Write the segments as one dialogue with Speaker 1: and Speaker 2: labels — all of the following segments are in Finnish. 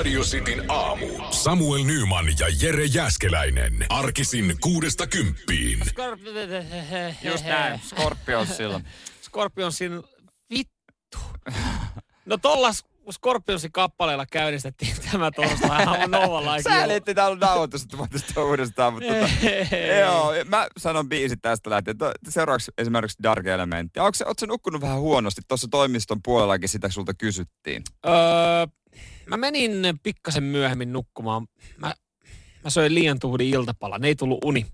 Speaker 1: Radio Cityn aamu. Samuel Nyman ja Jere Jäskeläinen. Arkisin kuudesta kymppiin.
Speaker 2: Just näin, Scorpionsilla.
Speaker 3: Scorpionsin vittu. No tollas Scorpionsin kappaleella käynnistettiin tämä torstai aamu Novalla.
Speaker 2: Sä liitti täällä nauhoitus, että voitaisiin uudestaan, mutta tota, joo, mä sanon biisi tästä lähtien. Seuraavaksi esimerkiksi Dark Elementti. Onko ootko sä nukkunut vähän huonosti? Tuossa toimiston puolellakin sitä sulta kysyttiin.
Speaker 3: Öö, mä menin pikkasen myöhemmin nukkumaan. Mä, mä söin liian tuhdi iltapalan, ei tullut uni.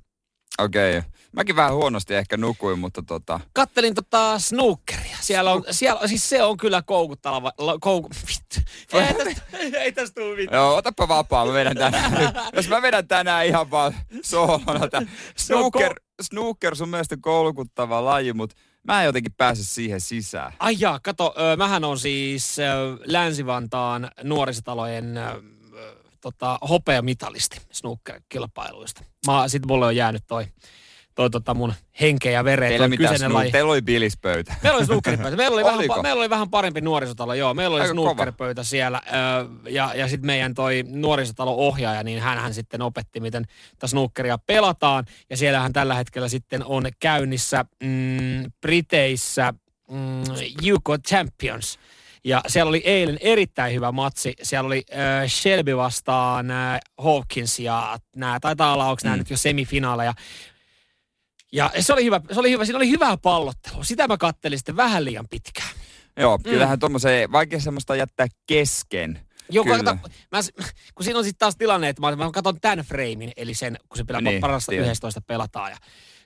Speaker 2: Okei. Okay. Mäkin vähän huonosti ehkä nukuin, mutta tota...
Speaker 3: Kattelin tota snookeria. Siellä on, siellä, siis se on kyllä koukuttava. vittu. Ei tästä, ei tästä tuu mitään.
Speaker 2: Joo, otapa vapaa, mä vedän tänään. Jos mä vedän tänään ihan vaan soolona. Snooker, snooker sun mielestä kolkuttava laji, mutta mä en jotenkin pääse siihen sisään.
Speaker 3: Ai jaa, kato, ö, mähän on siis ö, Länsi-Vantaan nuorisotalojen ö, tota, hopeamitalisti snooker-kilpailuista. Mä, mulle on jäänyt toi, toi tota mun henkeä ja vereen
Speaker 2: Teillä,
Speaker 3: kyseinen
Speaker 2: snoo-
Speaker 3: laji.
Speaker 2: Teillä oli bilispöytä.
Speaker 3: Meillä oli snookeripöytä. Meillä oli, vähän, pa- meillä oli vähän parempi nuorisotalo, joo. Meillä oli snookeripöytä siellä. Ö, ja ja sitten meidän toi nuorisotalo-ohjaaja, niin hän sitten opetti, miten tätä snookeria pelataan. Ja siellähän tällä hetkellä sitten on käynnissä mm, Briteissä mm, UK Champions. Ja siellä oli eilen erittäin hyvä matsi. Siellä oli äh, Shelby vastaan äh, Hawkins ja nämä taitaa olla, onko nämä
Speaker 2: Mm.
Speaker 3: nyt jo semifinaaleja. Ja se oli hyvä, se oli hyvä, siinä oli hyvää pallottelua. Sitä mä kattelin sitten vähän liian pitkään.
Speaker 2: Joo, kyllähän tommoseen, vaikea semmoista jättää kesken.
Speaker 3: Joo, kun, kato, mä, kun siinä on sitten taas tilanne, että mä, mä katson tämän framein, eli sen, kun se pitää
Speaker 2: Niin,
Speaker 3: parasta
Speaker 2: tiedän.
Speaker 3: 11 pelataan ja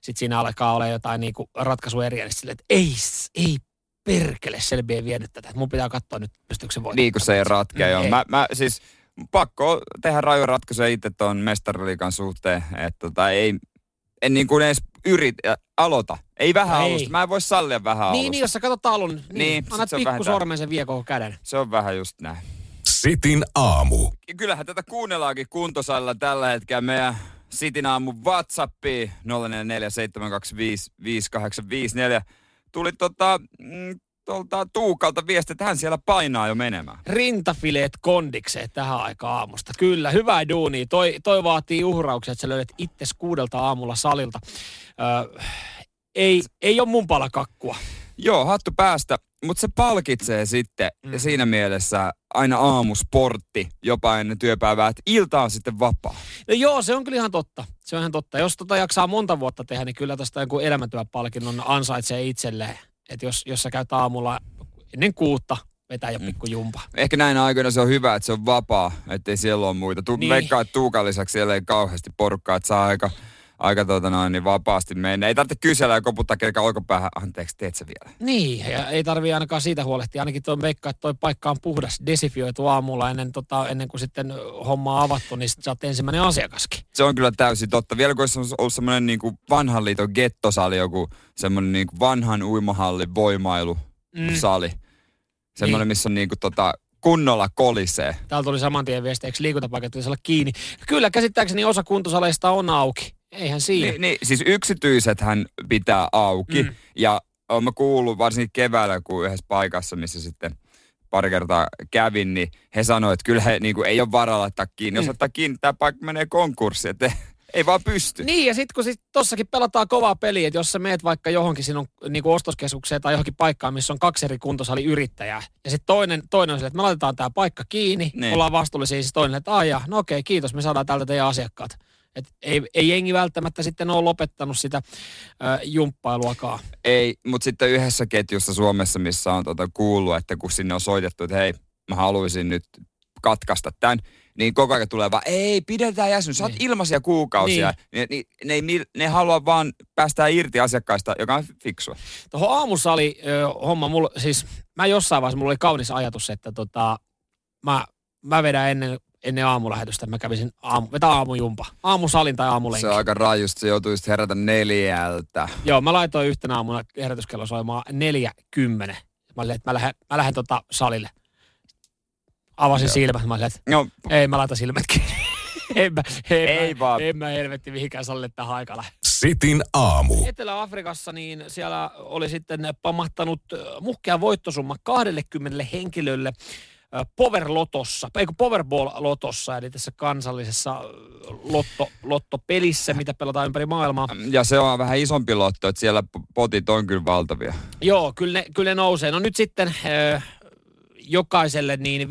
Speaker 3: sitten siinä alkaa olla jotain niinku ratkaisueriä, niin silleen, että ei, ei perkele, ei vienyt tätä. Mun pitää katsoa nyt, pystyykö se voittamaan.
Speaker 2: Niin kuin se ei ratkea.
Speaker 3: Mm,
Speaker 2: joo.
Speaker 3: ei.
Speaker 2: Mä, mä, siis pakko tehdä rajoja ratkaisuja itse tuon mestariliikan suhteen. Että tota, ei, en niin kuin edes yrit, äh, aloita. Ei vähän
Speaker 3: Ei.
Speaker 2: alusta. Mä en voi sallia vähän alusta.
Speaker 3: Niin, niin, jos sä katsot alun, niin,
Speaker 2: Niin,
Speaker 3: niin annat
Speaker 2: se on vähän
Speaker 3: pikku
Speaker 2: tää-
Speaker 3: sormen, sen vie koko käden.
Speaker 2: Se on vähän just näin.
Speaker 1: Sitin aamu.
Speaker 2: Ja kyllähän tätä kuunnellaankin kuntosalilla tällä hetkellä meidän Sitin aamun Whatsappiin 0447255854. Tuli tota, mm, tuolta Tuukalta viesti, että hän siellä painaa jo menemään.
Speaker 3: Rintafileet kondikseen tähän aikaan aamusta. Kyllä, hyvää duunia. Toi, toi vaatii uhrauksia, että sä löydät itse kuudelta aamulla salilta. Öö, ei, ei ole mun pala kakkua.
Speaker 2: Joo, hattu päästä, mutta se palkitsee sitten mm. siinä mielessä aina aamusportti jopa ennen työpäivää, että ilta on sitten vapaa.
Speaker 3: No joo, se on kyllä ihan totta. Se on ihan totta. Jos tota jaksaa monta vuotta tehdä, niin kyllä tästä joku elämäntyöpalkinnon ansaitsee itselleen. Että jos, jos sä käyt aamulla ennen kuutta, vetää jo
Speaker 2: Mm.
Speaker 3: pikku jumpa.
Speaker 2: Ehkä näinä aikoina se on hyvä, että se on vapaa, ettei siellä ole muita. Tu-
Speaker 3: niin.
Speaker 2: Veikkaa, että Tuukan lisäksi siellä ei kauheasti porukkaa, että saa aika, aika tuota noin, niin vapaasti mennä. Ei tarvitse kysellä ja koputtaa kelkä oikopäähän, anteeksi, teet sä vielä?
Speaker 3: Niin, ja ei tarvii ainakaan siitä huolehtia. Ainakin tuo veikkaa, että toi paikka on puhdas, desifioitu aamulla ennen, tota, ennen kuin sitten homma on avattu, niin sit sä oot ensimmäinen asiakaskin.
Speaker 2: Se on kyllä täysin totta. Vielä kun olisi ollut semmoinen niin kuin vanhan liiton gettosali, joku semmoinen niin kuin vanhan uimahallin voimailusali.
Speaker 3: Mm.
Speaker 2: Semmoinen,
Speaker 3: Niin.
Speaker 2: missä on niin kuin tota, kunnolla kolisee.
Speaker 3: Täällä tuli saman tien viesti, eikö liikuntapaikat tulisi olla kiinni. Kyllä, käsittääkseni osa kuntosaleista on auki. Eihän siinä.
Speaker 2: Niin, niin, siis yksityiset hän pitää auki.
Speaker 3: Mm.
Speaker 2: Ja olen mä kuullut varsinkin keväällä, kun yhdessä paikassa, missä sitten pari kertaa kävin, niin he sanoivat, että kyllä he niin kuin, ei ole varaa laittaa kiinni. Jos
Speaker 3: Mm.
Speaker 2: ottaa kiinni, tämä paikka menee konkurssiin. Että ei vaan pysty.
Speaker 3: Niin, ja sitten kun sit tossakin pelataan kovaa peliä, että jos sä meet vaikka johonkin sinun niin ostoskeskukseen tai johonkin paikkaan, missä on kaksi eri kuntosaliyrittäjää, ja sitten toinen, toinen on sille, että me laitetaan tämä paikka kiinni,
Speaker 2: Niin.
Speaker 3: ollaan vastuullisia, siis toinen, että aijaa, no okei, kiitos, me saadaan täältä teidän asiakkaat. Et ei, ei jengi välttämättä sitten ole lopettanut sitä ö, jumppailuakaan.
Speaker 2: Ei, mutta sitten yhdessä ketjussa Suomessa, missä on tota kuullut, että kun sinne on soitettu, että hei, mä haluaisin nyt katkaista tämän, niin koko ajan tulee vaan, ei, pidetään jäsen, sä oot
Speaker 3: Niin.
Speaker 2: ilmaisia kuukausia. Niin. Niin, ne, ei mil- ne haluaa vaan päästää irti asiakkaista, joka on fiksua.
Speaker 3: Tuohon aamusali ö, homma, mulla, siis mä jossain vaiheessa, mulla oli kaunis ajatus, että tota, mä, mä vedän ennen, ennen aamulähetystä, mä kävisin aamu, vetää aamujumpa. Aamusalin tai aamulenki.
Speaker 2: Se on aika rajusti, se joutuu just herätä neljältä.
Speaker 3: Joo, mä laitoin yhtenä aamuna herätyskello soimaan 4.10. Mä olin, että mä lähden, mä lähden tota salille. Avasin
Speaker 2: Joo.
Speaker 3: silmät, mä olin, että
Speaker 2: No,
Speaker 3: ei mä laitan silmät kiinni. en mä, en
Speaker 2: Ei
Speaker 3: mä,
Speaker 2: vaan.
Speaker 3: En mä helvetti mihinkään salille tähän aikana.
Speaker 1: Sitin aamu.
Speaker 3: Etelä-Afrikassa niin siellä oli sitten pamahtanut ö, muhkea voittosumma 20 henkilölle Power-lotossa, eikö Powerball-lotossa, eli tässä kansallisessa lotto, lottopelissä, mitä pelataan ympäri maailmaa.
Speaker 2: Ja se on vähän isompi lotto, että siellä potit on kyllä valtavia.
Speaker 3: Joo, kyllä ne, kyllä ne nousee. No nyt sitten äh, jokaiselle niin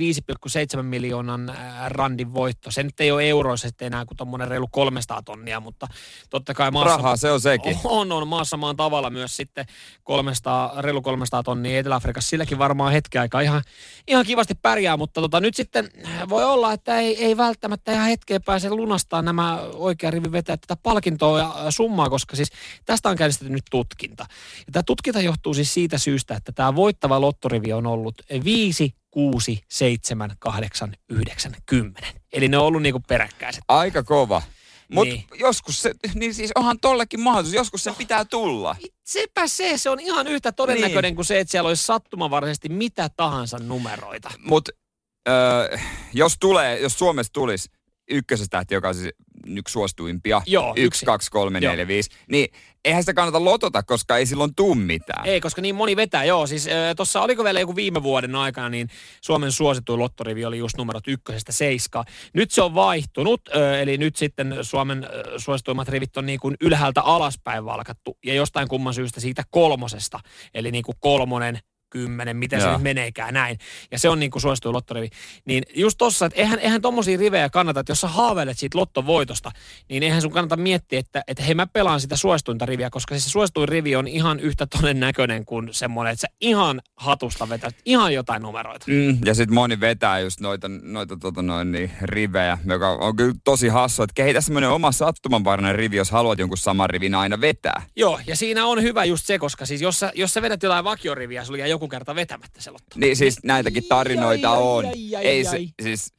Speaker 3: 5,7 miljoonan randin voitto. Se nyt ei ole euroissa sitten enää kuin tuommoinen reilu 300 tonnia, mutta totta kai maassa...
Speaker 2: Rahaa se on sekin.
Speaker 3: On, on maassa maan tavalla myös sitten 300, reilu 300 tonnia Etelä-Afrikassa. Silläkin varmaan hetki aikaa ihan, ihan kivasti pärjää, mutta tota, nyt sitten voi olla, että ei, ei välttämättä ihan hetkeen pääse lunastaa nämä oikea rivi vetää tätä palkintoa ja summaa, koska siis tästä on käynnistetty nyt tutkinta. Ja tämä tutkinta johtuu siis siitä syystä, että tämä voittava lottorivi on ollut 5, 6, 7, 8, 9, 10. Eli ne on ollut niinku peräkkäiset.
Speaker 2: Aika kova. Mutta niin. joskus se, niin siis onhan tollekin mahdollisuus, joskus se pitää tulla.
Speaker 3: Sepä se, se on ihan yhtä todennäköinen niin. kuin se, että siellä olisi sattumanvaraisesti mitä tahansa numeroita.
Speaker 2: Mutta äh, jos tulee, jos Suomessa tulisi ykkösestä, joka on siis yksi suosituimpia.
Speaker 3: Joo,
Speaker 2: yksi. kaksi, kolme, neljä, viisi. Niin eihän sitä kannata lotota, koska ei silloin tuu mitään.
Speaker 3: Ei, koska niin moni vetää. Joo, siis äh, tuossa oliko vielä joku viime vuoden aikana, niin Suomen suosituin lottorivi oli just numerot ykkösestä seiskaa. Nyt se on vaihtunut, äh, eli nyt sitten Suomen äh, suosituimmat rivit on niin kuin ylhäältä alaspäin valkattu. Ja jostain kumman syystä siitä kolmosesta, eli niin kuin kolmonen, kymmenen, miten Joo. se nyt meneekään näin. Ja se on niin kuin suosituin lottorivi. Niin just tossa, että eihän, eihän tommosia rivejä kannata, että jos sä haaveilet siitä lottovoitosta, niin eihän sun kannata miettiä, että, että hei mä pelaan sitä suosituinta riviä, koska siis se suosituin rivi on ihan yhtä todennäköinen kuin semmoinen, että sä ihan hatusta vetät ihan jotain numeroita.
Speaker 2: Mm, ja sitten moni vetää just noita, noita tota noin, niin, rivejä, joka on kyllä tosi hassu, että kehitä semmoinen oma sattumanvarainen rivi, jos haluat jonkun saman rivin aina vetää.
Speaker 3: Joo, ja siinä on hyvä just se, koska siis jos sä, jos sä vedät jotain vakioriviä, sulla jää joku kerta vetämättä se lotto.
Speaker 2: Niin siis näitäkin tarinoita ai, on. Ai, ai, Ei se, siis,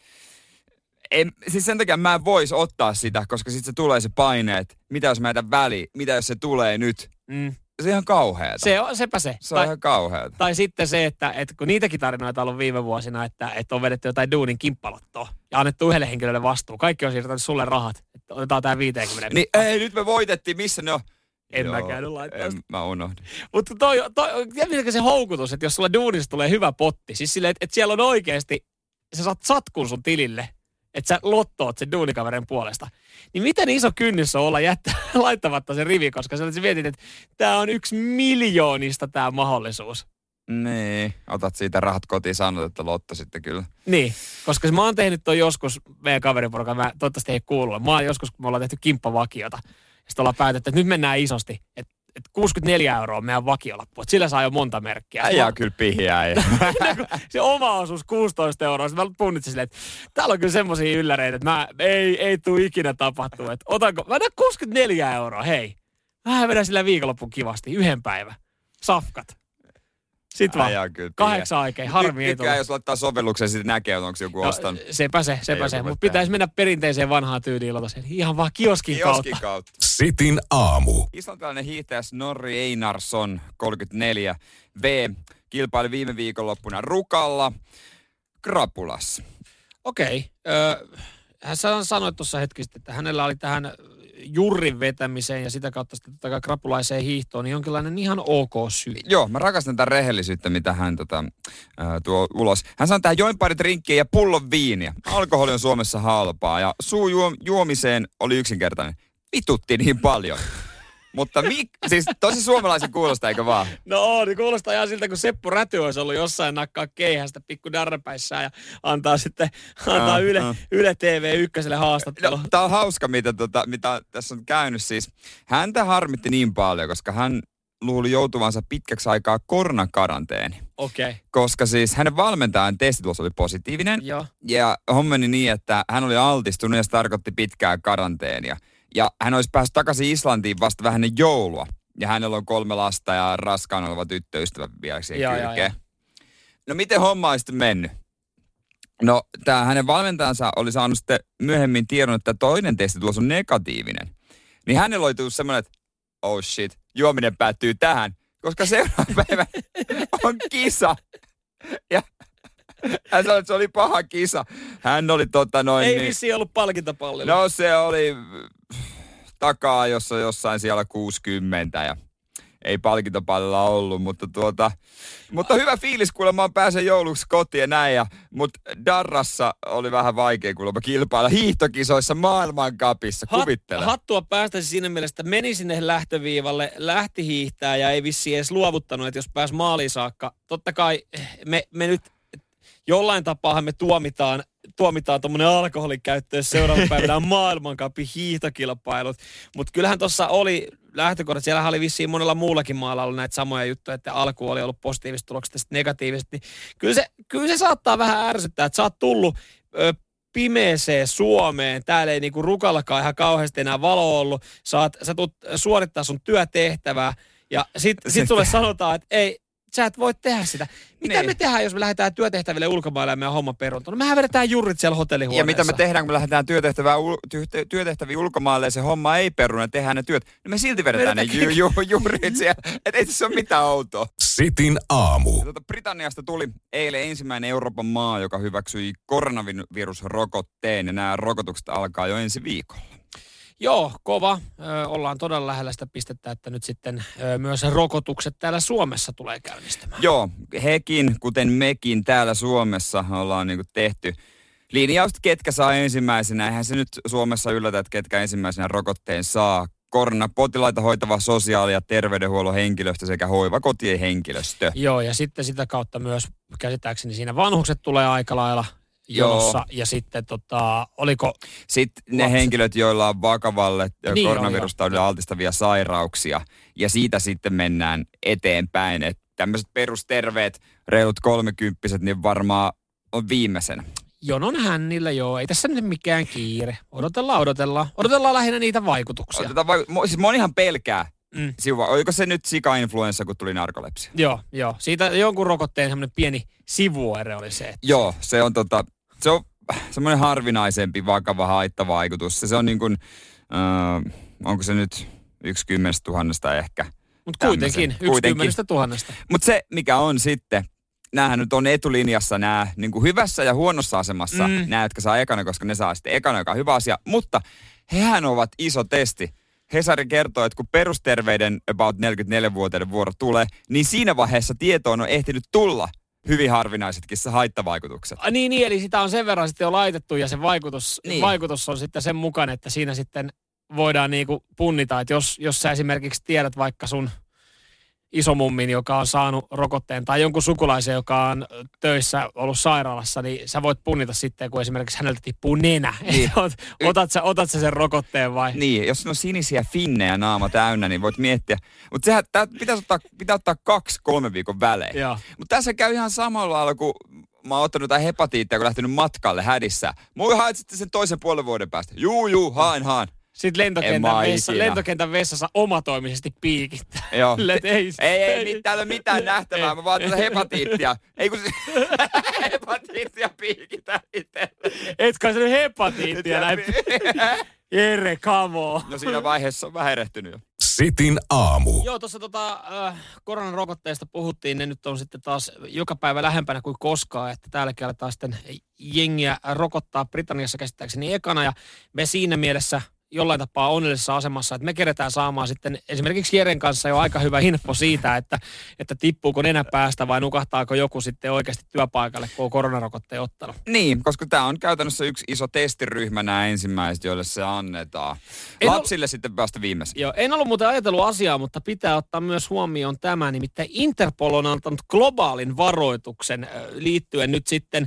Speaker 2: en, siis sen takia mä en vois ottaa sitä, koska sitten se tulee se paine, että mitä jos mä jätän väliin, mitä jos se tulee nyt. Mm. Se on ihan kauheata.
Speaker 3: Se on, sepä se.
Speaker 2: Se on tai, ihan kauheata.
Speaker 3: Tai sitten se, että, että kun niitäkin tarinoita on ollut viime vuosina, että, että on vedetty jotain duunin kimppalottoa ja annettu yhdelle henkilölle vastuu. Kaikki on siirtänyt sulle rahat. Että otetaan tämä 50
Speaker 2: Niin ei, nyt me voitettiin. Missä ne on?
Speaker 3: En Joo, mä käynyt laittaa en,
Speaker 2: mä unohdin.
Speaker 3: Mutta toi, toi, toi se houkutus, että jos sulla duunissa tulee hyvä potti, siis silleen, että, että siellä on oikeasti, sä saat satkun sun tilille, että sä lottoot sen duunikaverin puolesta. Niin miten iso kynnys on olla jättää laittamatta se rivi, koska sä mietit, että tämä on yksi miljoonista tämä mahdollisuus.
Speaker 2: Niin, otat siitä rahat kotiin, sanot, että lotto sitten kyllä.
Speaker 3: Niin, koska mä oon tehnyt toi joskus meidän kaveriporukan, mä toivottavasti ei kuulu. Mä oon joskus, kun me ollaan tehty kimppavakiota, sitten ollaan päätetty, että nyt mennään isosti. Että et 64 euroa on meidän vakiolappu. Sillä saa jo monta merkkiä.
Speaker 2: Äijä on kyllä pihjää.
Speaker 3: se oma osuus 16 euroa. Sitten mä punnitsin silleen, että täällä on kyllä semmoisia ylläreitä, että mä, ei, ei tule ikinä tapahtua. Että otanko, mä 64 euroa, hei. Mä vedän sillä viikonloppun kivasti, yhden päivän. Safkat. Sitten vaan. Ajaa, kyllä Kahdeksan aikein, harmi ei
Speaker 2: tule. jos laittaa sovelluksen, sitten näkee, onko joku no, ostanut.
Speaker 3: Sepä se, sepä se. Mutta pitäisi mennä perinteiseen vanhaan tyyliin Ihan vaan kioskin, kioskin kautta. kautta.
Speaker 1: Sitin aamu.
Speaker 2: Islantilainen hiihtäjä Snorri Einarsson, 34 V, kilpaili viime viikonloppuna Rukalla Krapulassa.
Speaker 3: Okei. Okay. hän sanoi tuossa hetkistä, että hänellä oli tähän jurrin vetämiseen ja sitä kautta sitten totta krapulaiseen hiihtoon, niin jonkinlainen ihan ok syy.
Speaker 2: Joo, mä rakastan tätä rehellisyyttä, mitä hän tota, äh, tuo ulos. Hän sanoi tähän join parit rinkkiä ja pullon viiniä. Alkoholi on Suomessa halpaa ja suu juomiseen oli yksinkertainen. Vitutti niin paljon. Mutta mik, siis tosi suomalaisen kuulostaa, eikö vaan?
Speaker 3: No niin kuulostaa ihan siltä, kun Seppo Räty olisi ollut jossain nakkaa keihästä pikku darrapäissään ja antaa sitten antaa uh, Yle, uh. Yle TV ykköselle haastattelu. No,
Speaker 2: Tämä on hauska, mitä, tota, mitä tässä on käynyt siis. Häntä harmitti niin paljon, koska hän luuli joutuvansa pitkäksi aikaa koronakaranteeni.
Speaker 3: Okei. Okay.
Speaker 2: Koska siis hänen valmentajan testitulos oli positiivinen.
Speaker 3: Joo.
Speaker 2: Ja homma meni niin, että hän oli altistunut ja se tarkoitti pitkää karanteenia. Ja hän olisi päässyt takaisin Islantiin vasta vähän ennen joulua. Ja hänellä on kolme lasta ja raskaan oleva tyttöystävä vielä siihen kylkeen. No miten homma olisi sitten mennyt? No, tämä hänen valmentajansa oli saanut sitten myöhemmin tiedon, että toinen testitulos on negatiivinen. Niin hänellä oli tullut semmoinen, että oh shit, juominen päättyy tähän, koska seuraava päivä on kisa. Ja hän sanoi, että se oli paha kisa. Hän oli tota noin...
Speaker 3: Ei niin, vissi ollut palkintapallilla.
Speaker 2: No se oli takaa jossa jossain siellä 60 ja ei palkintopallilla ollut, mutta tuota, mutta hyvä fiilis kuulemma pääsen jouluksi kotiin ja näin. Ja, mutta Darrassa oli vähän vaikea kuulemma kilpailla hiihtokisoissa maailmankapissa, kuvittele.
Speaker 3: Hattua päästäisi siinä mielessä, että meni sinne lähtöviivalle, lähti hiihtää ja ei vissi edes luovuttanut, että jos pääsi maaliin saakka. Totta kai me, me nyt jollain tapaa me tuomitaan tuomitaan tuommoinen alkoholin käyttö, jos seuraavan päivänä on maailmankapin hiihtokilpailut. Mutta kyllähän tuossa oli lähtökohdat, siellä oli vissiin monella muullakin maalla ollut näitä samoja juttuja, että alku oli ollut positiiviset tulokset ja sitten negatiiviset. Niin kyllä, se, kyllä se saattaa vähän ärsyttää, että sä oot tullut ö, pimeeseen Suomeen. Täällä ei niinku rukallakaan ihan kauheasti enää valo ollut. Sä, oot, sä tulet suorittaa sun työtehtävää. Ja sitten sit sulle sanotaan, että ei, sä et voi tehdä sitä. Mitä niin. me tehdään, jos me lähdetään työtehtäville ulkomaille ja meidän homma peruntuu? No mehän vedetään jurit siellä hotellihuoneessa.
Speaker 2: Ja mitä me tehdään, kun me lähdetään työtehtävää, työtehtäviin ulkomaille ja se homma ei peruna, tehdään ne työt. No me silti vedetään me ne ju, ju, jurit siellä. Et ei tässä ole mitään outoa.
Speaker 1: Sitin aamu.
Speaker 2: Tuota, Britanniasta tuli eilen ensimmäinen Euroopan maa, joka hyväksyi koronavirusrokotteen ja nämä rokotukset alkaa jo ensi viikolla.
Speaker 3: Joo, kova. Ö, ollaan todella lähellä sitä pistettä, että nyt sitten ö, myös rokotukset täällä Suomessa tulee käynnistymään.
Speaker 2: Joo, hekin, kuten mekin täällä Suomessa ollaan niin tehty linjaus, ketkä saa ensimmäisenä. Eihän se nyt Suomessa yllätä, että ketkä ensimmäisenä rokotteen saa. Koronapotilaita hoitava sosiaali- ja terveydenhuollon henkilöstö sekä hoivakotien henkilöstö.
Speaker 3: Joo, ja sitten sitä kautta myös käsittääkseni siinä vanhukset tulee aika lailla jonossa. Joo. Ja sitten tota, oliko...
Speaker 2: Sitten ne lapset? henkilöt, joilla on vakavalle niin, koronavirustaudille altistavia sairauksia. Ja siitä sitten mennään eteenpäin. Että tämmöiset perusterveet, reilut kolmekymppiset, niin varmaan on viimeisenä.
Speaker 3: Jonon hännillä joo, ei tässä nyt mikään kiire. Odotellaan, odotellaan. Odotellaan lähinnä niitä vaikutuksia.
Speaker 2: Odotetaan vaik- siis monihan pelkää Mm. Siuva, oliko se nyt sika-influenssa, kun tuli narkolepsia?
Speaker 3: Joo, joo. Siitä jonkun rokotteen semmoinen pieni sivuere oli se. Että...
Speaker 2: Joo, se on tota, se on semmoinen harvinaisempi vakava haittavaikutus. Se on niin kuin, äh, onko se nyt yksi kymmenestä tuhannesta ehkä.
Speaker 3: Mutta kuitenkin, yksi kymmenestä tuhannesta.
Speaker 2: Mutta se, mikä on sitten, näähän nyt on etulinjassa nämä niin kuin hyvässä ja huonossa asemassa, mm. nämä, jotka saa ekana, koska ne saa sitten ekana, joka on hyvä asia. Mutta hehän ovat iso testi. Hesari kertoo, että kun perusterveiden about 44-vuotiaiden vuoro tulee, niin siinä vaiheessa tietoon on ehtinyt tulla hyvin harvinaisetkin se haittavaikutukset.
Speaker 3: A, niin, niin, eli sitä on sen verran sitten jo laitettu ja se vaikutus, niin. vaikutus on sitten sen mukaan, että siinä sitten voidaan niinku punnita, että jos, jos sä esimerkiksi tiedät vaikka sun isomummin, joka on saanut rokotteen, tai jonkun sukulaisen, joka on töissä ollut sairaalassa, niin sä voit punnita sitten, kun esimerkiksi häneltä tippuu nenä. Niin. Ot, otat, sä, otat sä sen rokotteen vai?
Speaker 2: Niin, jos on sinisiä finnejä naama täynnä, niin voit miettiä. Mutta sehän tää pitäisi ottaa, pitää ottaa kaksi, kolme viikon välein. Mutta tässä käy ihan samalla lailla, kun mä oon ottanut jotain hepatiittia, kun lähtenyt matkalle hädissä. Mua haet sitten sen toisen puolen vuoden päästä. Juu, juu, haen, haen.
Speaker 3: Sitten lentokentän, vessa, lentokentän vessassa omatoimisesti piikittää.
Speaker 2: Joo. Let, ei, ei, ei, ei, täällä ole mitään nähtävää. Mä vaan tätä hepatiittia. Ei kun hepatiittia piikitä itselle.
Speaker 3: Etkä se hepatiittia näin. Jere, on.
Speaker 2: No siinä vaiheessa on vähän erehtynyt jo.
Speaker 1: Sitin aamu.
Speaker 3: Joo, tuossa tota, äh, koronarokotteista puhuttiin. Ne nyt on sitten taas joka päivä lähempänä kuin koskaan. Että täälläkin aletaan sitten jengiä rokottaa Britanniassa käsittääkseni ekana. Ja me siinä mielessä jollain tapaa onnellisessa asemassa, että me keretään saamaan sitten esimerkiksi Jeren kanssa jo aika hyvä info siitä, että, että tippuuko nenä päästä vai nukahtaako joku sitten oikeasti työpaikalle, kun on koronarokotteen ottanut.
Speaker 2: Niin, koska tämä on käytännössä yksi iso testiryhmä nämä ensimmäiset, joille se annetaan. En Lapsille ol... sitten päästä viimeisen.
Speaker 3: Joo, en ollut muuten ajatellut asiaa, mutta pitää ottaa myös huomioon tämä, nimittäin Interpol on antanut globaalin varoituksen liittyen nyt sitten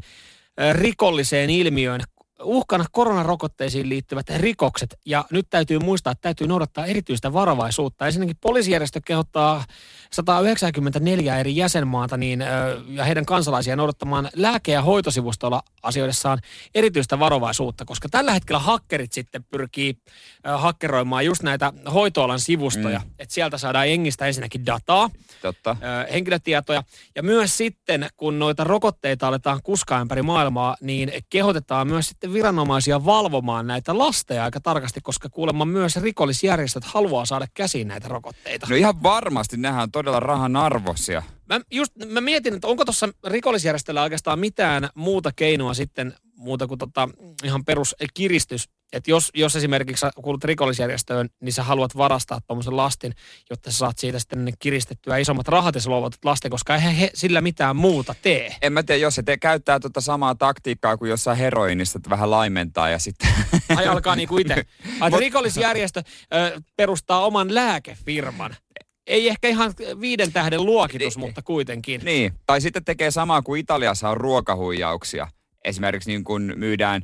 Speaker 3: rikolliseen ilmiöön uhkana koronarokotteisiin liittyvät rikokset. Ja nyt täytyy muistaa, että täytyy noudattaa erityistä varovaisuutta. Ensinnäkin poliisijärjestö kehottaa 194 eri jäsenmaata niin, ja heidän kansalaisia noudattamaan lääke- ja hoitosivustolla asioidessaan erityistä varovaisuutta, koska tällä hetkellä hakkerit sitten pyrkii hakkeroimaan just näitä hoitoalan sivustoja, mm. että sieltä saadaan engistä ensinnäkin dataa,
Speaker 2: Totta.
Speaker 3: henkilötietoja, ja myös sitten, kun noita rokotteita aletaan kuskaa ympäri maailmaa, niin kehotetaan myös sitten viranomaisia valvomaan näitä lasteja aika tarkasti, koska kuulemma myös rikollisjärjestöt haluaa saada käsiin näitä rokotteita.
Speaker 2: No ihan varmasti, nehän on todella rahan arvosia.
Speaker 3: Mä, just, mä mietin, että onko tuossa rikollisjärjestöllä oikeastaan mitään muuta keinoa sitten, muuta kuin tota, ihan peruskiristys, että jos, jos esimerkiksi sä kuulut rikollisjärjestöön, niin sä haluat varastaa tuommoisen lastin, jotta sä saat siitä sitten kiristettyä isommat rahat ja sä luovutat lasten, koska eihän he sillä mitään muuta tee.
Speaker 2: En mä tiedä, jos se te käyttää tuota samaa taktiikkaa kuin jossain heroinissa, että vähän laimentaa ja sitten...
Speaker 3: Ai alkaa niinku itse. Ai, rikollisjärjestö ö, perustaa oman lääkefirman. Ei ehkä ihan viiden tähden luokitus, niin, mutta kuitenkin.
Speaker 2: Niin, tai sitten tekee samaa kuin Italiassa on ruokahuijauksia. Esimerkiksi niin kun myydään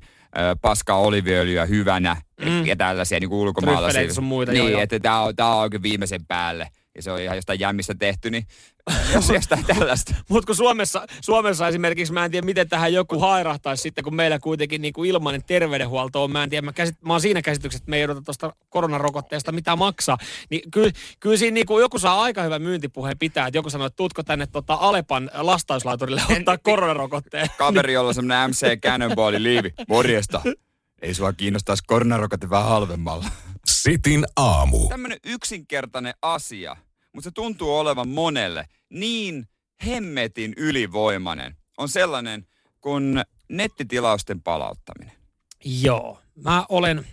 Speaker 2: paskaa oliviöljyä hyvänä mm. ja tällaisia niin ulkomaalaisia.
Speaker 3: sun muita.
Speaker 2: Niin,
Speaker 3: joo.
Speaker 2: että tämä on, tää on oikein viimeisen päälle. Ja se on ihan jostain jämmistä tehty, niin jostain tällaista.
Speaker 3: Mutta kun Suomessa, Suomessa esimerkiksi, mä en tiedä miten tähän joku hairahtaisi sitten, kun meillä kuitenkin niin kuin ilmainen terveydenhuolto on. Mä en tiedä, mä, käsit, mä oon siinä käsityksessä, että me ei odota tuosta koronarokotteesta mitä maksaa. Niin kyllä, kyllä siinä niin kuin joku saa aika hyvän myyntipuheen pitää, että joku sanoo, että tuutko tänne tota Alepan lastauslaiturille ottaa koronarokotteen.
Speaker 2: Kaveri, jolla on semmoinen MC Cannonballi liivi. Morjesta. Ei sua kiinnostaisi koronarokote vähän halvemmalla.
Speaker 1: Sitin aamu.
Speaker 2: Tämmöinen yksinkertainen asia, mutta se tuntuu olevan monelle niin hemmetin ylivoimainen. On sellainen kuin nettitilausten palauttaminen.
Speaker 3: Joo, mä olen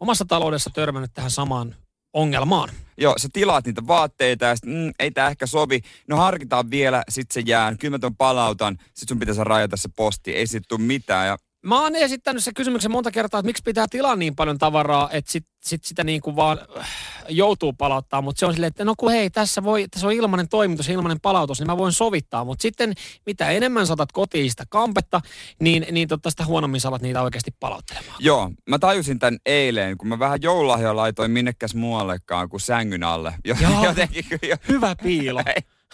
Speaker 3: omassa taloudessa törmännyt tähän samaan ongelmaan.
Speaker 2: Joo, sä tilaat niitä vaatteita ja sit, mm, ei tää ehkä sovi. No harkitaan vielä, sit se jää. Kyllä mä ton palautan, sit sun pitäisi rajata se posti. Ei sit tuu mitään. Ja
Speaker 3: Mä oon esittänyt se kysymyksen monta kertaa, että miksi pitää tilaa niin paljon tavaraa, että sit, sit sitä niin kuin vaan äh, joutuu palauttaa, mutta se on silleen, että no kun hei, tässä, voi, tässä on ilmainen toimitus, ilmainen palautus, niin mä voin sovittaa, mutta sitten mitä enemmän saatat kotiin sitä kampetta, niin, niin totta sitä huonommin saat niitä oikeasti palauttelemaan.
Speaker 2: Joo, mä tajusin tämän eilen, kun mä vähän joululahjoja laitoin minnekäs muuallekaan kuin sängyn alle.
Speaker 3: Joo.
Speaker 2: Jotenkin, jo.
Speaker 3: Hyvä piilo.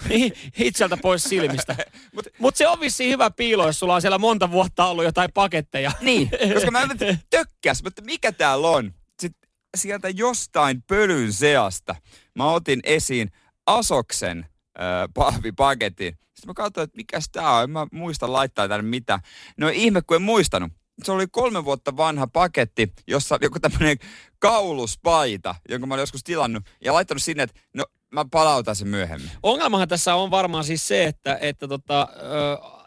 Speaker 3: Niin, itseltä pois silmistä. Mutta mut se on vissiin hyvä piilo, jos sulla on siellä monta vuotta ollut jotain paketteja.
Speaker 2: Niin, koska mä en tökkäs, mutta mikä täällä on? Sitten sieltä jostain pölyn seasta mä otin esiin Asoksen äh, pahvipaketin. Sitten mä katsoin, että mikäs tää on. En mä muista laittaa tänne mitä. No ihme, kun en muistanut. Se oli kolme vuotta vanha paketti, jossa joku tämmöinen kauluspaita, jonka mä olin joskus tilannut, ja laittanut sinne, että no mä palautan sen myöhemmin.
Speaker 3: Ongelmahan tässä on varmaan siis se, että, että tota,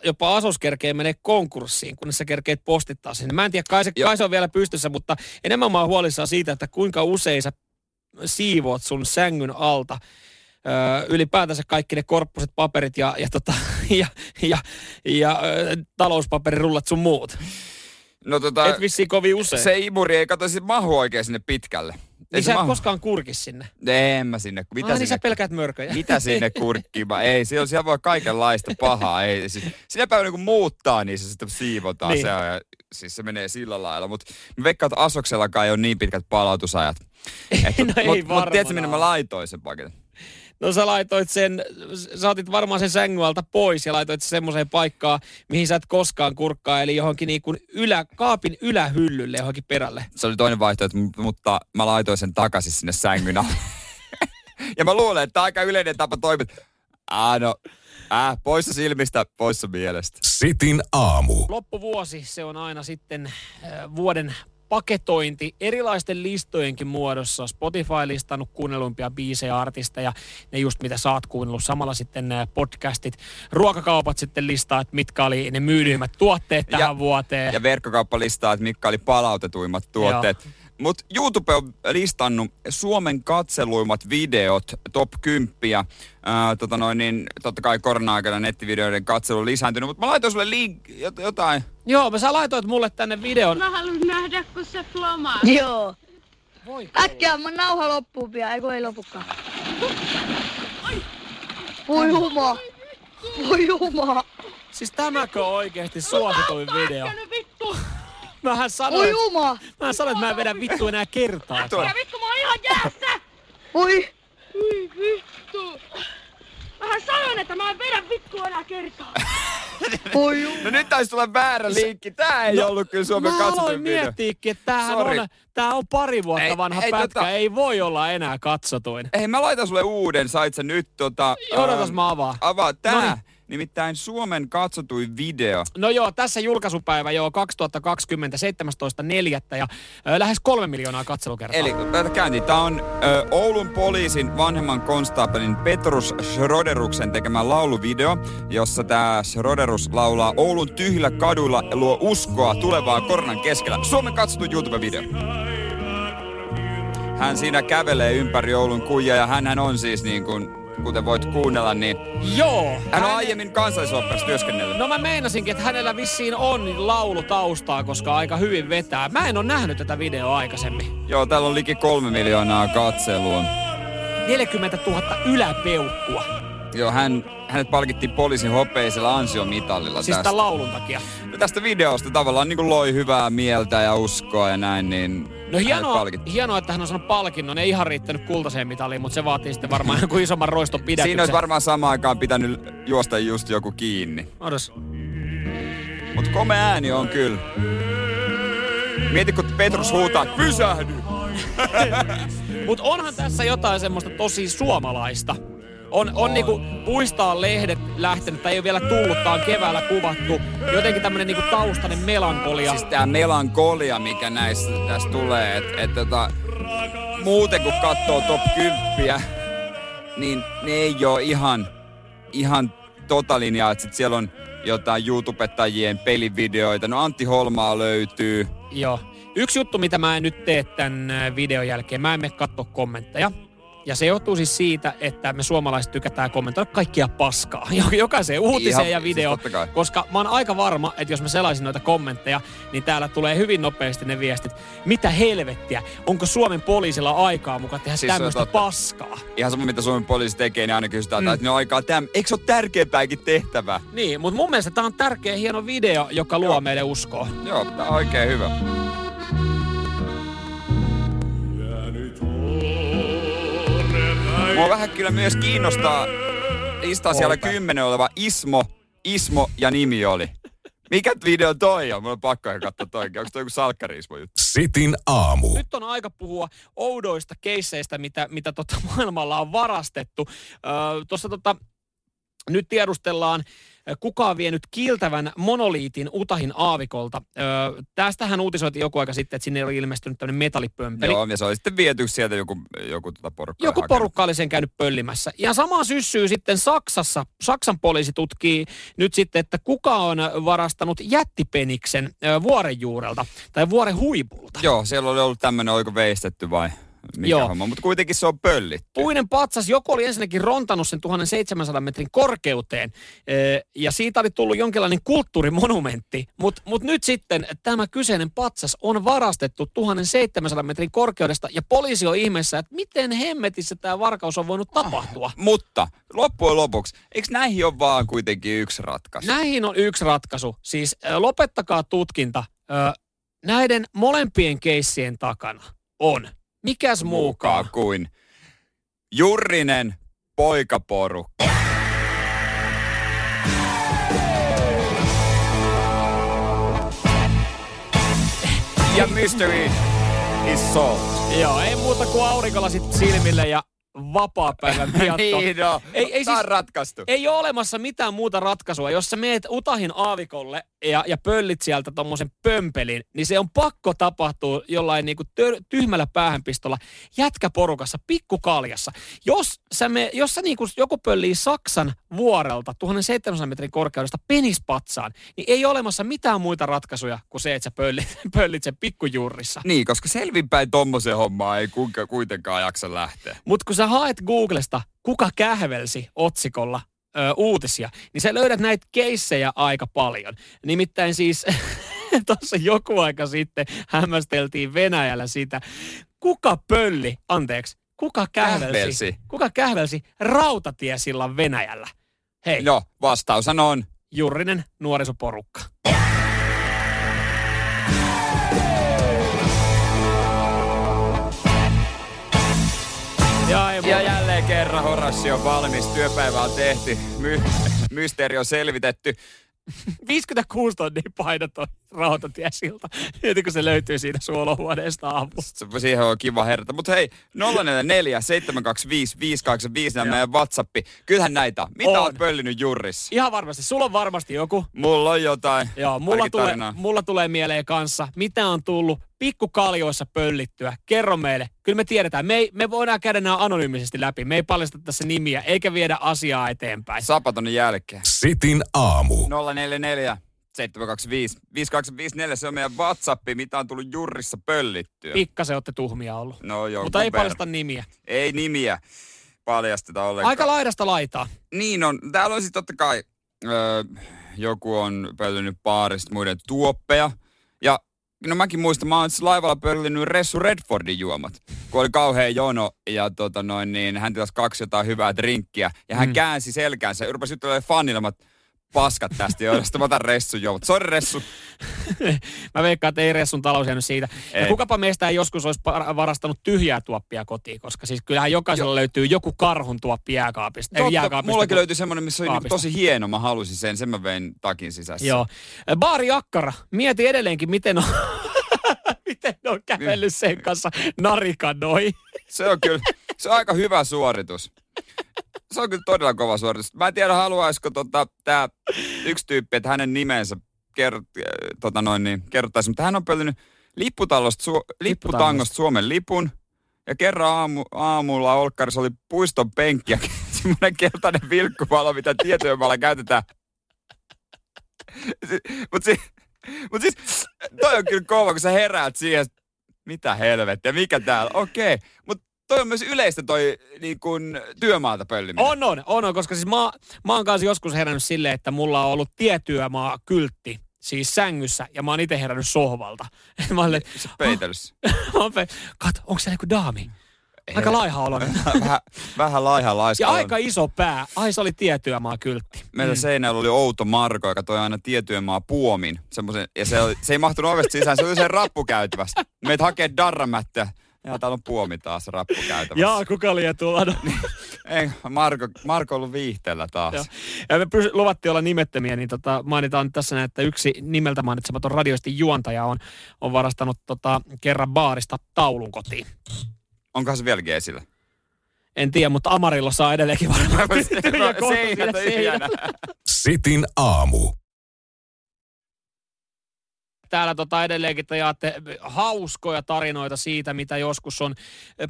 Speaker 3: jopa Asos kerkee menee konkurssiin, kun sä kerkeet postittaa sinne. Mä en tiedä, kai se, kai se on vielä pystyssä, mutta enemmän mä oon huolissaan siitä, että kuinka usein sä siivoat sun sängyn alta ö, ylipäätänsä kaikki ne korppuset paperit ja, ja, tota, ja, ja, ja ö, talouspaperirullat sun muut.
Speaker 2: No tota,
Speaker 3: Et vissiin kovin usein.
Speaker 2: se imuri ei kato sit mahu oikein sinne pitkälle. Ei
Speaker 3: niin sä et
Speaker 2: mahu.
Speaker 3: koskaan kurkis sinne.
Speaker 2: En mä sinne. Mitä
Speaker 3: niin
Speaker 2: sinne?
Speaker 3: sä pelkäät mörköjä.
Speaker 2: Mitä sinne kurkkimaan? Ei, siellä, siellä voi kaikenlaista pahaa. Ei, siis, sinä päivänä kun muuttaa, niin se sitten siivotaan.
Speaker 3: Niin.
Speaker 2: Se, on, ja, siis se menee sillä lailla. Mutta mä veikkaan, että Asoksellakaan ei ole niin pitkät palautusajat. Et,
Speaker 3: No ei
Speaker 2: mut, mut tiedätkö, minne mä laitoin sen paketin?
Speaker 3: No sä laitoit sen, sä otit varmaan sen sängyn alta pois ja laitoit sen semmoiseen paikkaan, mihin sä et koskaan kurkkaa, eli johonkin niin kuin ylä, kaapin ylähyllylle johonkin perälle.
Speaker 2: Se oli toinen vaihtoehto, mutta mä laitoin sen takaisin sinne sängyn alle. ja mä luulen, että tämä on aika yleinen tapa toimia. Ah, no, äh, poissa silmistä, poissa mielestä.
Speaker 1: Sitin aamu.
Speaker 3: Loppuvuosi, se on aina sitten äh, vuoden paketointi erilaisten listojenkin muodossa. Spotify listannut kuunnelluimpia biisejä, artisteja, ne just mitä sä oot kuunnellut. Samalla sitten äh, podcastit, ruokakaupat sitten listaa, että mitkä oli ne myydyimmät tuotteet tähän
Speaker 2: Ja-
Speaker 3: vuoteen.
Speaker 2: Ja verkkokauppa listaa, että mitkä oli palautetuimmat tuotteet. Mutta YouTube on listannut Suomen katseluimmat videot, top 10. Ää, tota noin, niin, totta kai korona-aikana nettivideoiden katselu on lisääntynyt, mutta mä laitoin sulle link, jot- jotain.
Speaker 3: Joo, mä sä laitoit mulle tänne videon.
Speaker 4: Mä haluan nähdä, kun se flomaa.
Speaker 5: Joo.
Speaker 3: Voi
Speaker 5: Äkkiä mun nauha loppuu pian, eikö ei lopukaan. Voi juma. Voi juma.
Speaker 3: Siis tämäkö on oikeasti suosituin video?
Speaker 4: Vittu!
Speaker 3: Mähän
Speaker 5: Voi
Speaker 3: sanoin,
Speaker 5: juma.
Speaker 3: mähän sanoin, että mä en vedä vittu enää kertaa.
Speaker 4: Ja vittu, mä oon ihan jäässä!
Speaker 5: Voi.
Speaker 4: Ui vittu! Mähän sanoin, että mä en vedä vittu enää kertaa.
Speaker 5: Voi juma.
Speaker 2: No nyt taisi tulla väärä linkki. Tää ei
Speaker 3: No,
Speaker 2: ollut kyllä Suomen
Speaker 3: Mä aloin
Speaker 2: katsotuin video.
Speaker 3: miettiäkin, että tämähän
Speaker 2: Sorry.
Speaker 3: on, tää on pari vuotta
Speaker 2: Ei,
Speaker 3: vanha
Speaker 2: ei,
Speaker 3: pätkä,
Speaker 2: tota-
Speaker 3: ei voi olla enää katsotuin.
Speaker 2: Hei, mä laitan sulle uuden. Sait sä nyt tota...
Speaker 3: Odotas
Speaker 2: ähm,
Speaker 3: mä avaan.
Speaker 2: Avaa tää.
Speaker 3: Noniin.
Speaker 2: Nimittäin Suomen katsotuin video.
Speaker 3: No joo, tässä julkaisupäivä joo 2020 17.4. ja ö, lähes kolme miljoonaa katselukertaa.
Speaker 2: Eli tätä käyntiin. Tämä on ö, Oulun poliisin vanhemman konstaapelin Petrus Schroderuksen tekemä lauluvideo, jossa tämä Schroderus laulaa Oulun tyhjillä kaduilla ja luo uskoa tulevaa koronan keskellä. Suomen katsottu YouTube-video. Hän siinä kävelee ympäri Oulun kuja ja hän on siis niin kuin, kuten voit kuunnella, niin
Speaker 3: Joo.
Speaker 2: hän on aiemmin kansallisoperassa työskennellyt.
Speaker 3: No mä meinasinkin, että hänellä vissiin on laulu taustaa, koska aika hyvin vetää. Mä en ole nähnyt tätä videoa aikaisemmin.
Speaker 2: Joo, täällä on liki kolme miljoonaa katselua.
Speaker 3: 40 000 yläpeukkua.
Speaker 2: Joo, hän, hänet palkittiin poliisin hopeisella ansiomitallilla
Speaker 3: Siis
Speaker 2: tästä.
Speaker 3: laulun takia.
Speaker 2: No tästä videosta tavallaan niin kuin loi hyvää mieltä ja uskoa ja näin, niin
Speaker 3: No hienoa, hienoa, että hän on saanut palkinnon. Ei ihan riittänyt kultaiseen mitaliin, mutta se vaatii sitten varmaan joku isomman roiston pidätyksen.
Speaker 2: Siinä olisi varmaan samaan aikaan pitänyt juosta just joku kiinni.
Speaker 3: Odos.
Speaker 2: Mutta komea ääni on kyllä. Mieti, kun Petrus huutaa, pysähdy!
Speaker 3: Mutta onhan tässä jotain semmoista tosi suomalaista. On, on niinku puistaa lehdet lähtenyt, tai ei ole vielä tullut, tää on keväällä kuvattu. Jotenkin tämmönen niinku taustainen melankolia.
Speaker 2: Siis tää melankolia, mikä näissä tässä tulee, että et, tota, muuten kun katsoo top 10, niin ne ei ole ihan, ihan tota linjaa, että sit siellä on jotain YouTubettajien pelivideoita. No Antti Holmaa löytyy.
Speaker 3: Joo. Yksi juttu, mitä mä en nyt tee tämän videon jälkeen, mä en mene katsoa kommentteja. Ja se johtuu siis siitä, että me suomalaiset tykätään kommentoida kaikkia paskaa. Jo- Jokaiseen uutiseen
Speaker 2: Ihan-
Speaker 3: ja
Speaker 2: siis
Speaker 3: videoon.
Speaker 2: kai.
Speaker 3: koska mä oon aika varma, että jos mä selaisin noita kommentteja, niin täällä tulee hyvin nopeasti ne viestit. Mitä helvettiä? Onko Suomen poliisilla aikaa mukaan tehdä
Speaker 2: Siis
Speaker 3: tämmöistä paskaa?
Speaker 2: Ihan sama, mitä Suomen poliisi tekee, niin aina kysytään,
Speaker 3: Mm.
Speaker 2: että ne on aikaa täm. Eikö se ole tärkeämpääkin tehtävää?
Speaker 3: Niin, mutta mun mielestä tää on tärkeä hieno video, joka luo
Speaker 2: Joo.
Speaker 3: meille uskoa.
Speaker 2: Joo, tää on oikein hyvä. Mua vähän kyllä myös kiinnostaa listaa siellä kymmenen oleva Ismo, Ismo ja nimi oli. Mikä video toi on? Mulla on pakko ihan katsoa toikin. Onko toi joku salkkariismo juttu?
Speaker 1: Sitin aamu.
Speaker 3: Nyt on aika puhua oudoista keisseistä, mitä, mitä tota maailmalla on varastettu. Öö, Tuossa tota, nyt tiedustellaan, kuka on vienyt kiiltävän monoliitin Utahin aavikolta. Öö, tästähän uutisoitiin joku aika sitten, että sinne oli ilmestynyt tämmöinen metallipömpeli.
Speaker 2: Joo, ja se oli sitten viety sieltä joku, joku tota porukka.
Speaker 3: Joku
Speaker 2: hakenut.
Speaker 3: porukka oli sen käynyt pöllimässä. Ja sama syssyy sitten Saksassa. Saksan poliisi tutkii nyt sitten, että kuka on varastanut jättipeniksen vuoren juurelta tai vuoren huipulta.
Speaker 2: Joo, siellä oli ollut tämmönen, oliko veistetty vai mikä
Speaker 3: Joo.
Speaker 2: homma. Mutta kuitenkin se on pöllitty.
Speaker 3: Puinen patsas, joku oli ensinnäkin rontannut sen 1700 metrin korkeuteen ja siitä oli tullut jonkinlainen kulttuurimonumentti, mutta mut nyt sitten tämä kyseinen patsas on varastettu 1700 metrin korkeudesta ja poliisi on ihmeessä, että miten hemmetissä tämä varkaus on voinut tapahtua.
Speaker 2: Mutta loppujen lopuksi, eikö näihin ole vaan kuitenkin yksi ratkaisu?
Speaker 3: Näihin on yksi ratkaisu. Siis lopettakaa tutkinta. Näiden molempien keissien takana on. Mikäs muukaan?
Speaker 2: kuin Jurrinen poikaporukka. Ja mystery is solved.
Speaker 3: Joo, ei muuta kuin aurinkolasit silmille ja vapaa-päivän vietto.
Speaker 2: niin on.
Speaker 3: Ei- ei
Speaker 2: Tää on
Speaker 3: siis-
Speaker 2: ratkaistu.
Speaker 3: Ei ole olemassa mitään muuta ratkaisua. Jos sä meet Utahin aavikolle ja, ja pöllit sieltä tommosen pömpelin, niin se on pakko tapahtua jollain niinku tör, tyhmällä päähänpistolla jätkäporukassa, pikkukaljassa. Jos, sä me, jos sä niinku, joku pöllii Saksan vuorelta 1700 metrin korkeudesta penispatsaan, niin ei ole olemassa mitään muita ratkaisuja kuin se, että sä pöllit, pöllit sen pikkujurrissa.
Speaker 2: Niin, koska selvinpäin tommosen hommaa ei kuinka, kuitenkaan jaksa lähteä.
Speaker 3: Mutta kun sä haet Googlesta, kuka kähvelsi otsikolla ö, uutisia, niin sä löydät näitä keissejä aika paljon. Nimittäin siis tuossa joku aika sitten hämmästeltiin Venäjällä sitä, kuka pölli, anteeksi, kuka kähvelsi,
Speaker 2: Kähvelsi.
Speaker 3: kuka kähvelsi rautatiesillan Venäjällä? Hei,
Speaker 2: No, vastaushan on
Speaker 3: Jurrinen nuorisoporukka. Ja, ei
Speaker 2: Ja jälleen kerran Horassi on valmis. Työpäivä on tehty. My- mysteeri on selvitetty.
Speaker 3: 56 tonnia paino toi rautatiesilta. Mieti, kun se löytyy siitä suolohuoneesta aamulla.
Speaker 2: Se- Siihen on kiva herätä. Mutta hei, 044 725 585 nämä meidän WhatsAppi. Kyllähän näitä. Mitä
Speaker 3: On.
Speaker 2: oot pöllinyt jurrissa?
Speaker 3: Ihan varmasti. Sulla on varmasti joku.
Speaker 2: Mulla on jotain.
Speaker 3: Joo, mulla tulee, mulla tulee mieleen kanssa, mitä on tullut pikkukaljoissa pöllittyä. Kerro meille. Kyllä me tiedetään. Me, ei, me voidaan käydä nämä anonyymisesti läpi. Me ei paljasta tässä nimiä, eikä viedä asiaa eteenpäin.
Speaker 2: Sapatonin jälkeen.
Speaker 1: Sitin aamu.
Speaker 2: 044 725 5254, se on meidän WhatsApp, mitä on tullut jurrissa pöllittyä.
Speaker 3: Pikkasen olette tuhmia ollut.
Speaker 2: No joo.
Speaker 3: Mutta ei paljasta nimiä.
Speaker 2: Ei nimiä paljasteta ollenkaan.
Speaker 3: Aika laidasta laitaa.
Speaker 2: Niin on. Täällä on siis totta kai, öö, joku on pöllinyt baarista muiden tuoppeja. Ja no mäkin muistan, mä oon siis laivalla pöllinyt Ressu Redfordin juomat. Kun oli kauhean jono ja tota noin, niin hän tilasi kaksi jotain hyvää drinkkiä. Ja hän
Speaker 3: Mm.
Speaker 2: mm. käänsi selkäänsä ja rupesi juttelemaan fanille, mä paskat tästä johdosta, mä otan Ressun juomat. Sori Ressu.
Speaker 3: Mä veikkaan, että ei Ressun talous jäänyt siitä. Ja
Speaker 2: Ei.
Speaker 3: kukapa meistä ei joskus olisi varastanut tyhjää tuoppia kotiin, koska siis kyllähän jokaisella löytyy joku karhun tuoppi jääkaapista. Ei
Speaker 2: Totta,
Speaker 3: jääkaapista
Speaker 2: mullakin
Speaker 3: kun-
Speaker 2: löytyi semmoinen, missä oli niinku tosi hieno. Mä halusin sen, sen mä vein takin sisässä.
Speaker 3: Joo. Baari Akkara, mieti edelleenkin, miten on, miten on kävellyt sen kanssa narikanoi.
Speaker 2: Se on kyllä, se on aika hyvä suoritus. Se on kyllä todella kova suoritus. Mä en tiedä, haluaisiko tota, tämä yksi tyyppi, että hänen nimensä kerrot, tota noin, niin, kerrottaisi, mutta hän on pöllinyt lipputalosta, su, lipputangosta Suomen lipun. Ja kerran aamu, aamulla Olkkarissa oli puiston penkki ja semmoinen keltainen vilkkuvalo, mitä tietojenmaalla käytetään. Mutta si, mut siis, toi on kyllä kova, kun sä heräät siihen, mitä helvettiä, mikä täällä, okei. Okay. Mutta toi on myös yleistä toi niin kun, työmaalta pölliminen.
Speaker 3: On, on, on, on, koska siis mä, mä oon kanssa joskus herännyt silleen, että mulla on ollut tietyömaa kyltti, siis sängyssä, ja mä oon itse herännyt sohvalta. mä olen,
Speaker 2: Se peitelyssä.
Speaker 3: pe- kato, onko se joku daami? Aika laiha oloinen.
Speaker 2: vähän, vähän laiha laiska.
Speaker 3: Ja
Speaker 2: on.
Speaker 3: aika iso pää. Ai se oli tietyömaa kyltti.
Speaker 2: Meillä mm. seinällä oli outo Marko, joka toi aina tietyömaa puomin. Semmosen, ja se, oli, se ei mahtunut ovesta sisään, se oli se rappukäytävässä. Meitä hakee darramättä. Ja täällä on puomi taas rappukäytävässä.
Speaker 3: Jaa, kuka oli tuolla? No.
Speaker 2: Ei, Marko, Marko on ollut viihteellä taas.
Speaker 3: Joo. Ja me pysy, luvattiin olla nimettömiä, niin tota, mainitaan nyt tässä näin, että yksi nimeltä mainitsematon radioistin juontaja on, on varastanut tota, kerran baarista taulun kotiin.
Speaker 2: Onkohan se vieläkin esillä?
Speaker 3: En tiedä, mutta Amarillo saa edelleenkin varmaan.
Speaker 1: Sitin aamu.
Speaker 3: Täällä tota edelleenkin te jaatte hauskoja tarinoita siitä, mitä joskus on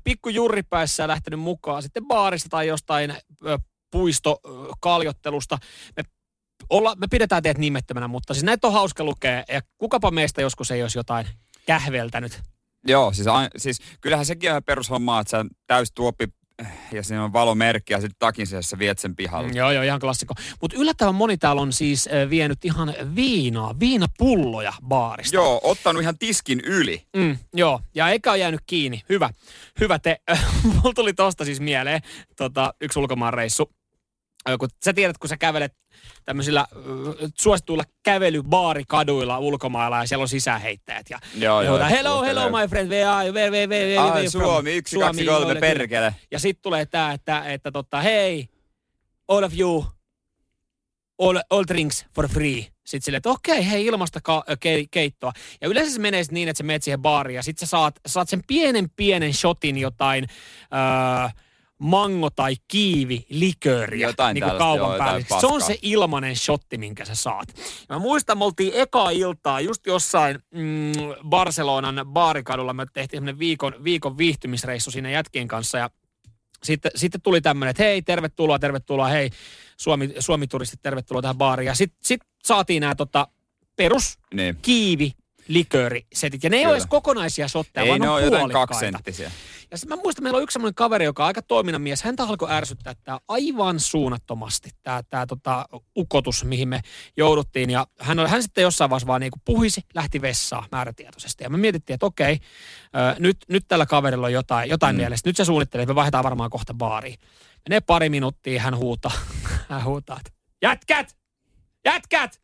Speaker 3: pikku jurripäissä lähtenyt mukaan sitten baarista tai jostain ö, puistokaljottelusta. Me, olla, me pidetään teidät nimettömänä, mutta siis näitä on hauska lukea ja kukapa meistä joskus ei olisi jotain kähveltänyt.
Speaker 2: Joo, siis, a- siis kyllähän sekin on ihan perushommaa, että sä täys tuoppi ja siinä on valomerkki ja sitten takin sisässä viet sen pihalle.
Speaker 3: Mm, joo, joo, ihan klassikko. Mutta yllättävän moni täällä on siis äh, vienyt ihan viinaa, viinapulloja baarista.
Speaker 2: Joo, ottanut ihan tiskin yli.
Speaker 3: Mm, joo, ja eikä ole jäänyt kiinni. Hyvä, hyvä te. Mulla tuli tosta siis mieleen tota, yksi ulkomaan reissu. Ö, Kun sä tiedät, kun sä kävelet tämmöisillä suosituilla kävelybaarikaduilla ulkomailla ja siellä on sisäheittäjät. Ja
Speaker 2: Joo, joo.
Speaker 3: hello, hello my friend, where are where,
Speaker 2: Ai,
Speaker 3: where from?"
Speaker 2: Suomi, yksi, kaksi, kolme, perkele.
Speaker 3: Ja sitten tulee tää, että, että tota, hei, all of you, all, all drinks for free. Sitten silleen, että okei, hei, ilmasta ka- ke- keittoa. Ja yleensä se menee sit niin, että sä menet siihen baariin ja sitten sä saat, saat sen pienen pienen shotin jotain öö, mango- tai kiivi likööriä
Speaker 2: Jotain
Speaker 3: niin kuin
Speaker 2: tällaista,
Speaker 3: kaupan
Speaker 2: joo, jotain
Speaker 3: päälle. Se on se ilmanen shotti, minkä sä saat. Mä muistan, me oltiin eka iltaa just jossain mm, Barcelonan baarikadulla. Me tehtiin semmoinen viikon, viikon viihtymisreissu siinä jätkien kanssa ja sitten, sitten tuli tämmöinen, että hei, tervetuloa, tervetuloa, hei, Suomi, Suomi-turistit, tervetuloa tähän baariin. Ja sitten sit saatiin nämä tota, perus
Speaker 2: Niin.
Speaker 3: kiivi liköörisetit. Ja ne ei
Speaker 2: Kyllä.
Speaker 3: ole edes kokonaisia shotteja,
Speaker 2: Ei
Speaker 3: vaan
Speaker 2: ne
Speaker 3: on
Speaker 2: ole jotain kaksisenttisiä.
Speaker 3: Ja sitten mä muistan, meillä on yksi semmoinen kaveri, joka on aika toiminnan mies. Häntä alkoi ärsyttää tämä aivan suunnattomasti, tämä, tämä tota, ukotus, mihin me jouduttiin. Ja hän, oli, hän sitten jossain vaiheessa vaan niin kuin puhisi, lähti vessaan määrätietoisesti. Ja me mietittiin, että okei, ö, nyt, nyt tällä kaverilla on jotain, jotain mm. mielessä. Nyt se suunnittelee, että me vaihdetaan varmaan kohta baariin. Menee pari minuuttia, hän huutaa, hän huutaa, että jätkät, jätkät,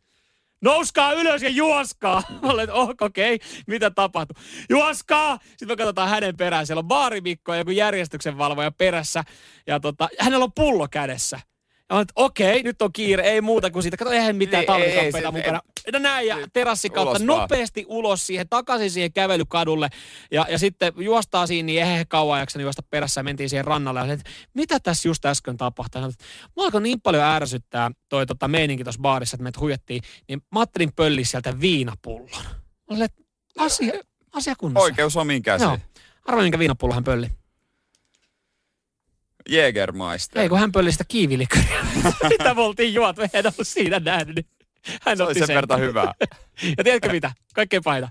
Speaker 3: nouskaa ylös ja juoskaa. Mä olen, oh, okei, okay, mitä tapahtuu? Juoskaa! Sitten me katsotaan hänen perään. Siellä on baarimikko ja joku järjestyksen valvoja perässä. Ja tota, hänellä on pullo kädessä. Ja mä että okei, nyt on kiire, ei muuta kuin siitä. Kato, eihän mitään
Speaker 2: Niin, ei, ei,
Speaker 3: mukana. No näin, ja terassi kautta
Speaker 2: Ulos vaan.
Speaker 3: nopeasti ulos siihen, takaisin siihen kävelykadulle. Ja, ja sitten juostaa siinä, niin eihän kauan jaksanut juosta perässä ja mentiin siihen rannalle. Ja olin, että mitä tässä just äsken tapahtui? Mä alkoi niin paljon ärsyttää toi tota meininki tuossa baarissa, että meitä huijattiin, niin mä ajattelin pölliä sieltä viinapullon. Mä olin, että asia, asia kunnossa.
Speaker 2: Oikeus omiin
Speaker 3: Joo.
Speaker 2: käsiin.
Speaker 3: Arvoin, minkä viinapullo hän pölli.
Speaker 2: Jägermeister.
Speaker 3: Ei, kun hän pölli sitä kiiviliköriä. mitä me oltiin juot, me en ollut siinä nähnyt. Hän
Speaker 2: Se oli
Speaker 3: otti
Speaker 2: sen
Speaker 3: sen.
Speaker 2: verran hyvää.
Speaker 3: Ja tiedätkö mitä? Kaikkein paita.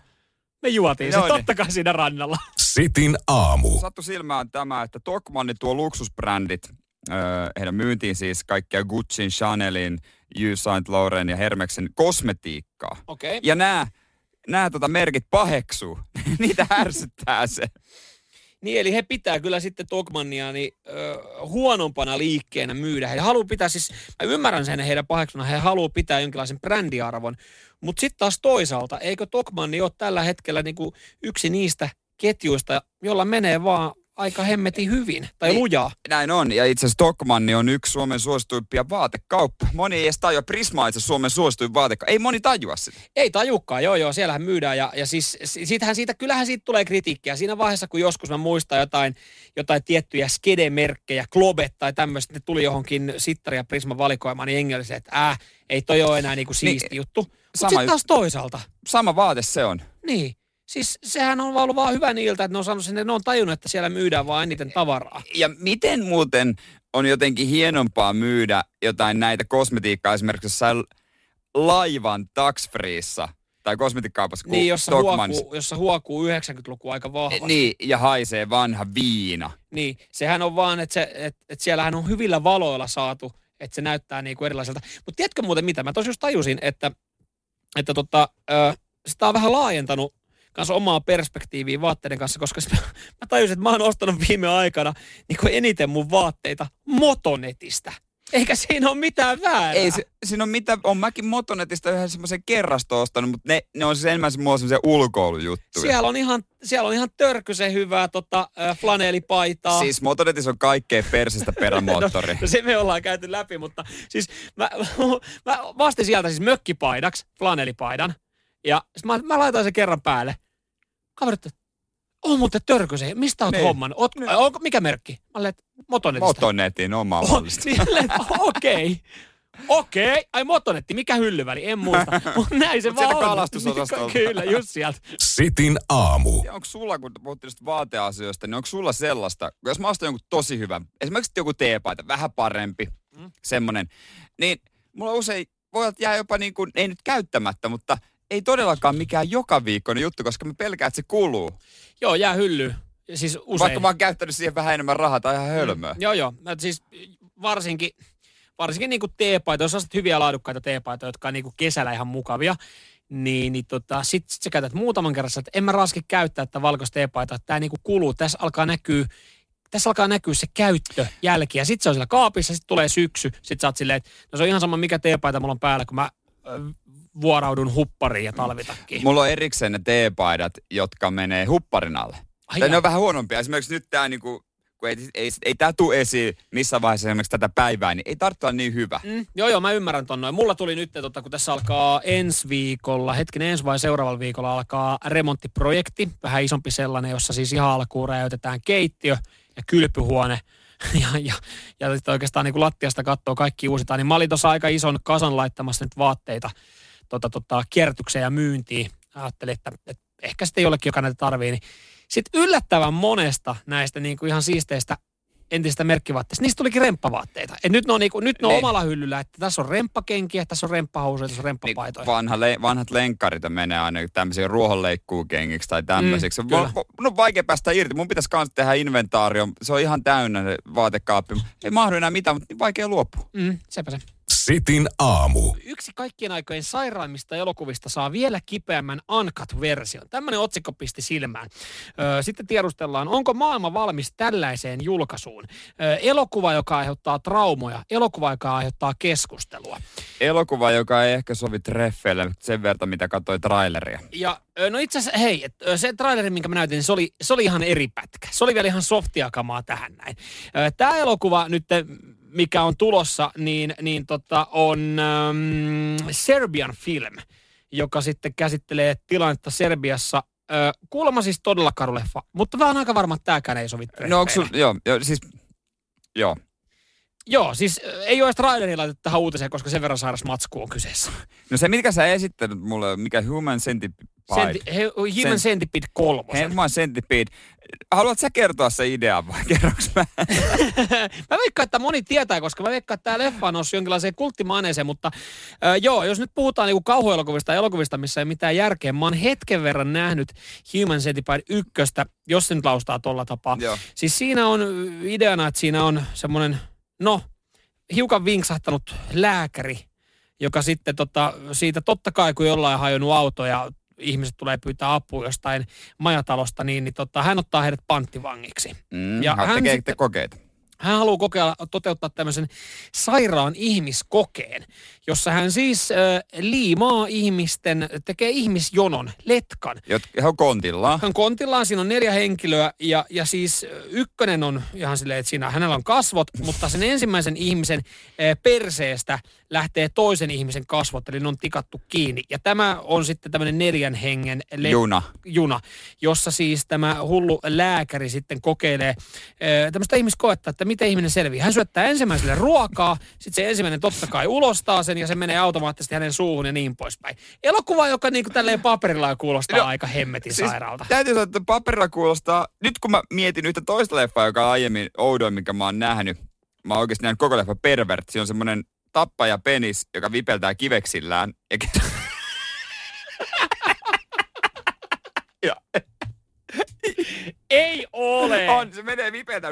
Speaker 3: Me juotiin se
Speaker 2: Joo, niin.
Speaker 3: totta kai siinä rannalla.
Speaker 1: Sitin aamu.
Speaker 2: Sattu silmään tämä, että Tokmanni tuo luksusbrändit, öö, heidän myyntiin siis kaikkia Gucciin, Chanelin, Yves Saint Laurent ja Hermeksen kosmetiikkaa.
Speaker 3: Okei.
Speaker 2: Ja nämä nämä tota merkit paheksuu. Niitä ärsyttää se.
Speaker 3: Niin, eli he pitää kyllä sitten Tokmannia niin, ö, huonompana liikkeenä myydä. He haluaa pitää siis, mä ymmärrän sen heidän paheksuna, he haluaa pitää jonkinlaisen brändiarvon. Mutta sitten taas toisaalta, eikö Tokmanni ole tällä hetkellä niinku yksi niistä ketjuista, jolla menee vaan aika hemmetin hyvin tai
Speaker 2: Niin.
Speaker 3: lujaa.
Speaker 2: Näin on. Ja itse asiassa Tokmanni on yksi Suomen suosituimpia vaatekauppa. Moni ei edes tajua. Prisma on itse Suomen suosituin vaatekauppa. Ei moni tajua sitä.
Speaker 3: Ei tajukkaan, joo joo, siellähän myydään ja, ja siis si- siitähän siitä, kyllähän siitä tulee kritiikkiä. Siinä vaiheessa, kun joskus mä muistan jotain, jotain tiettyjä skedemerkkejä, Globet tai tämmöistä, ne tuli johonkin Sittari ja Prisma valikoimaan, niin se, että äh, ei toi ole enää niinku siisti
Speaker 2: Niin,
Speaker 3: juttu. Mutta sitten taas toisaalta,
Speaker 2: Sama vaate se on.
Speaker 3: niin, siis sehän on ollut vaan hyvä niiltä, että ne on saanut sinne, ne on tajunnut, että siellä myydään vaan eniten tavaraa.
Speaker 2: Ja miten muuten on jotenkin hienompaa myydä jotain näitä kosmetiikkaa esimerkiksi jossain laivan taxfreessa tai kosmetiikkaupassa kuin
Speaker 3: Niin, jossa huokuu, jossa huokuu 90-luku aika vahvasti.
Speaker 2: Niin, ja haisee vanha viina.
Speaker 3: Niin, sehän on vaan, että, se, että, että siellähän on hyvillä valoilla saatu, että se näyttää niinku erilaiselta. Mutta tiedätkö muuten mitä? Mä tosiaan just tajusin, että, että tota, ö, sitä on vähän laajentanut kanssa omaa perspektiiviä vaatteiden kanssa, koska se- mä tajusin, että mä oon ostanut viime aikana niin kuin eniten mun vaatteita Motonetistä. Eikä siinä ole mitään väärää.
Speaker 2: Ei se, siinä on mitä, on mäkin Motonetista yhden semmoisen kerrasto ostanut, mutta ne, ne on siis enemmän semmoisia semmoisia ulkoilujuttuja.
Speaker 3: siellä, on ihan, siellä on ihan törkysen hyvää tota, äh, flanelipaitaa.
Speaker 2: Siis Motonetissa on kaikkea persistä perämoottori.
Speaker 3: No se me ollaan käyty läpi, mutta siis mä, mä vastin sieltä siis mökkipaidaksi, flanelipaidan. Ja sit mä, mä laitoin sen kerran päälle. Kaverit, on muuten törkysen. Mistä oot
Speaker 2: Niin.
Speaker 3: homman? Oot, onko, mikä merkki? Mä että Motonetista.
Speaker 2: Motonetin oma
Speaker 3: Oh,
Speaker 2: mallista.
Speaker 3: niin, silleen, että Okei. Okei, ai Motonetti, mikä hyllyväli, en muista. Mutta näin se
Speaker 2: Mut
Speaker 3: vaan on.
Speaker 2: kalastusosastolta.
Speaker 3: Kyllä, just sieltä.
Speaker 1: Sitin aamu.
Speaker 2: Ja onko sulla, kun puhuttiin vaateasioista, niin onko sulla sellaista, jos mä ostan jonkun tosi hyvän, esimerkiksi joku teepaita, vähän parempi, mm. semmonen, niin mulla usein voi olla, jää jopa niin kuin, ei nyt käyttämättä, mutta ei todellakaan mikään joka viikkoinen juttu, koska mä pelkään, että se kuluu.
Speaker 3: Joo, jää hylly. Siis usein.
Speaker 2: Vaikka mä oon käyttänyt siihen vähän enemmän rahaa tai ihan hölmöä.
Speaker 3: Joo, joo. Mä siis varsinkin, varsinkin niinku teepaita, jos ostat hyviä laadukkaita teepaitoja, jotka on niinku kesällä ihan mukavia, niin, niin tota, sit, sit sä käytät muutaman kerran, että en mä raski käyttää tätä valkoista teepaitaa, että tää niinku kuluu. Tässä alkaa näkyä tässä alkaa näkyä se käyttöjälki. Ja sitten se on siellä kaapissa, sitten tulee syksy. Sitten sä oot silleen, että no se on ihan sama mikä teepaita mulla on päällä, kun mä vuoraudun huppariin ja talvitakkiin.
Speaker 2: Mulla on erikseen ne teepaidat, jotka menee hupparin alle.
Speaker 3: Ai
Speaker 2: Tai ne on vähän huonompia. Esimerkiksi nyt tää niinku, kun ei, ei, ei tää tule esiin missä vaiheessa esimerkiksi tätä päivää, niin ei tarvitse olla niin hyvä.
Speaker 3: Mm, joo, joo, mä ymmärrän ton noin. Mulla tuli nyt, tota, kun tässä alkaa ensi viikolla, hetkinen ensi vai seuraavalla viikolla alkaa remonttiprojekti, vähän isompi sellainen, jossa siis ihan alkuun räjäytetään keittiö ja kylpyhuone. Ja, ja, ja sitten oikeastaan niin kun lattiasta katsoo kaikki uusitaan, niin mä olin tuossa aika ison kasan laittamassa nyt vaatteita tota, tota, kierrätykseen ja myyntiin. Ajattelin, että, että ehkä sitten jollekin, joka näitä tarvii, niin sitten yllättävän monesta näistä niin kuin ihan siisteistä entisistä merkkivaatteista, niistä tulikin remppavaatteita. Et nyt ne on, niinku, nyt ne on
Speaker 2: Ne-
Speaker 3: omalla hyllyllä, että tässä on remppakenkiä, tässä on remppahousuja, tässä on
Speaker 2: Niin
Speaker 3: remppapaitoja.
Speaker 2: vanha le- vanhat lenkkarit menee aina tämmöisiin ruohonleikkuukengiksi tai tämmöisiksi.
Speaker 3: Mm, kyllä.
Speaker 2: no vaikea päästä irti. Mun pitäisi kanssa tehdä inventaario. Se on ihan täynnä se vaatekaappi. Ei mahdu enää mitään, mutta niin vaikea luopua.
Speaker 3: Mm, sepä se.
Speaker 1: Sitin aamu.
Speaker 3: Yksi kaikkien aikojen sairaimmista elokuvista saa vielä kipeämmän uncut-version. Tämmöinen otsikko pisti silmään. Sitten tiedustellaan, onko maailma valmis tällaiseen julkaisuun? Elokuva, joka aiheuttaa traumoja, elokuva, joka aiheuttaa keskustelua.
Speaker 2: Elokuva, joka ei ehkä sovi treffeille sen verran, mitä katsoi traileria.
Speaker 3: Ja no itse asiassa, hei, se traileri, minkä mä näytin, se oli, se oli ihan eri pätkä. Se oli vielä ihan softia kamaa tähän näin. Tämä elokuva nyt, mikä on tulossa, niin, niin tota, on ähm, Serbian film, joka sitten käsittelee tilannetta Serbiassa. Ö, kuulemma siis todella karu leffa, mutta vähän aika varma, että tämäkään ei sovi
Speaker 2: No onko joo, joo, siis, joo.
Speaker 3: Joo, siis ö, ei ole edes traileria laitettu tähän uutiseen, koska sen verran sairas matsku on kyseessä.
Speaker 2: No se, mitkä sä esittänyt mulle, mikä Human Centipede.
Speaker 3: Senti, he, Human
Speaker 2: Sen-
Speaker 3: Centipede kolmosen.
Speaker 2: Human Centipede. Haluatko sä kertoa se idean vai kerroks mä?
Speaker 3: mä veikkaan, että moni tietää, koska mä veikkaan, että tämä leffa on noussut jonkinlaiseen kulttimaineeseen, mutta äh, joo, jos nyt puhutaan niinku kauhuelokuvista ja elokuvista, missä ei mitään järkeä, mä oon hetken verran nähnyt Human Centipede ykköstä, jos se nyt laustaa tolla tapaa.
Speaker 2: Joo.
Speaker 3: Siis siinä on ideana, että siinä on semmoinen, no, hiukan vinksahtanut lääkäri, joka sitten tota, siitä totta kai, kun jollain on hajonnut auto ja ihmiset tulee pyytää apua jostain majatalosta, niin, niin tota, hän ottaa heidät panttivangiksi.
Speaker 2: Mm,
Speaker 3: Ja
Speaker 2: ja
Speaker 3: hän
Speaker 2: tekee
Speaker 3: sitten-
Speaker 2: kokeita.
Speaker 3: Hän haluaa kokeilla, toteuttaa tämmöisen sairaan ihmiskokeen, jossa hän siis äh, liimaa ihmisten, tekee ihmisjonon, letkan.
Speaker 2: He on kontillaan.
Speaker 3: Hän kontillaan, siinä on neljä henkilöä ja, ja siis ykkönen on ihan silleen, että siinä hänellä on kasvot, mutta sen ensimmäisen ihmisen äh, perseestä lähtee toisen ihmisen kasvot, eli ne on tikattu kiinni. Ja tämä on sitten tämmöinen neljän hengen let-
Speaker 2: Juna.
Speaker 3: juna, jossa siis tämä hullu lääkäri sitten kokeilee ö, tämmöistä ihmiskoetta, että miten ihminen selviää. Hän syöttää ensimmäiselle ruokaa, sitten se ensimmäinen totta kai ulostaa sen ja se menee automaattisesti hänen suuhun ja niin poispäin. Elokuva, joka niin kuin tälleen paperilla kuulostaa
Speaker 2: No,
Speaker 3: aika hemmetin siis, sairaalta.
Speaker 2: Täytyy sanoa, että paperilla kuulostaa, nyt kun mä mietin yhtä toista leffaa, joka on aiemmin oudoin, mikä mä oon nähnyt, mä oon oikeasti nähnyt koko leffa Pervert, siinä on semmoinen tappaja penis, joka vipeltää kiveksillään. Eikä... ja,
Speaker 3: Ei ole!
Speaker 2: on, se menee vipeltää.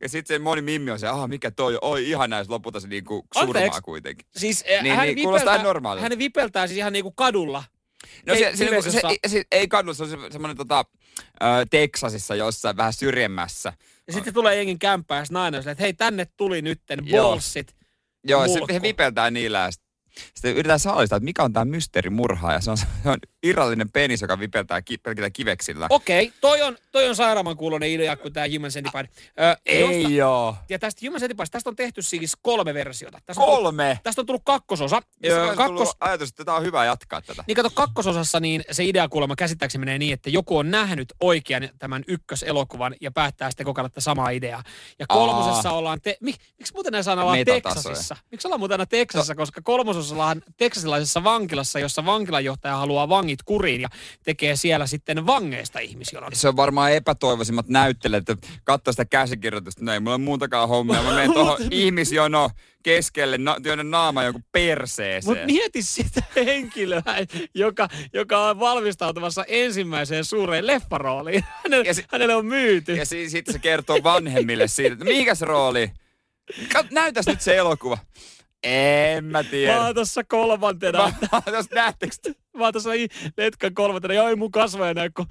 Speaker 2: Ja sitten se moni mimmi on se, aha, mikä toi on, oi ihan näis lopulta se niinku surmaa
Speaker 3: Anteeksi.
Speaker 2: kuitenkin.
Speaker 3: Siis eh,
Speaker 2: Niin,
Speaker 3: hän,
Speaker 2: niin,
Speaker 3: vipeltää,
Speaker 2: ihan normaalilta.
Speaker 3: hän vipeltää siis ihan niinku kadulla.
Speaker 2: No
Speaker 3: Ei,
Speaker 2: se, se, se, se, ei- se, ei kadulla, se on se, semmoinen tota, ö, Teksasissa jossain vähän syrjemmässä.
Speaker 3: Ja sitten tulee jengin kämppää ja nainen että hei tänne tuli nytten
Speaker 2: Joo. Joo,
Speaker 3: Mulkku.
Speaker 2: se vipeltää niillä ja sit- sitten yritetään saalistaa, että mikä on tämä mysteerimurha ja se on, se on irrallinen penis, joka vipeltää ki, pelkillä kiveksillä.
Speaker 3: Okei, toi on, toi on sairaaman kuulonen idea kuin tämä Human Centipede. Ö, josta-
Speaker 2: joo.
Speaker 3: Ja tästä Human Centipede, tästä on tehty siis kolme versiota. Tästä On tullut,
Speaker 2: Kolme.
Speaker 3: tästä on tullut kakkososa.
Speaker 2: Ja
Speaker 3: Ö,
Speaker 2: Kakkos... ajatus, että tämä on hyvä jatkaa tätä.
Speaker 3: niin kato, kakkososassa niin se idea kuulemma käsittääkseni menee niin, että joku on nähnyt oikean tämän ykköselokuvan ja päättää sitten kokeilla tätä samaa ideaa. Ja kolmosessa ollaan, te, mik, miksi muuten näin
Speaker 2: Metatasoja.
Speaker 3: Teksasissa? Miksi ollaan muuten aina Teksasissa, koska kolmososassa ollaan teksasilaisessa vankilassa, jossa vankilanjohtaja haluaa vangit kuriin ja tekee siellä sitten vangeista ihmisjonon.
Speaker 2: Se on varmaan epätoivoisimmat näyttelijät, että katsoo sitä käsikirjoitusta, no ei mulla ole muutakaan hommia, mä menen tuohon ihmisjono keskelle, na, työnnän naama jonkun perseeseen.
Speaker 3: Mutta mieti sitä henkilöä, joka, joka on valmistautumassa ensimmäiseen suureen leffarooliin. Hänelle,
Speaker 2: Ja si-
Speaker 3: hänelle on myyty.
Speaker 2: Ja si- sitten se kertoo vanhemmille siitä, että mikäs rooli? Näytäs nyt se elokuva. En mä
Speaker 3: Mä
Speaker 2: tiedä.
Speaker 3: oon tossa kolmantena.
Speaker 2: Mä, jos näettekö te?
Speaker 3: Mä oon tossa letkan kolmantena. Ja ei mun kasvoja näy, kun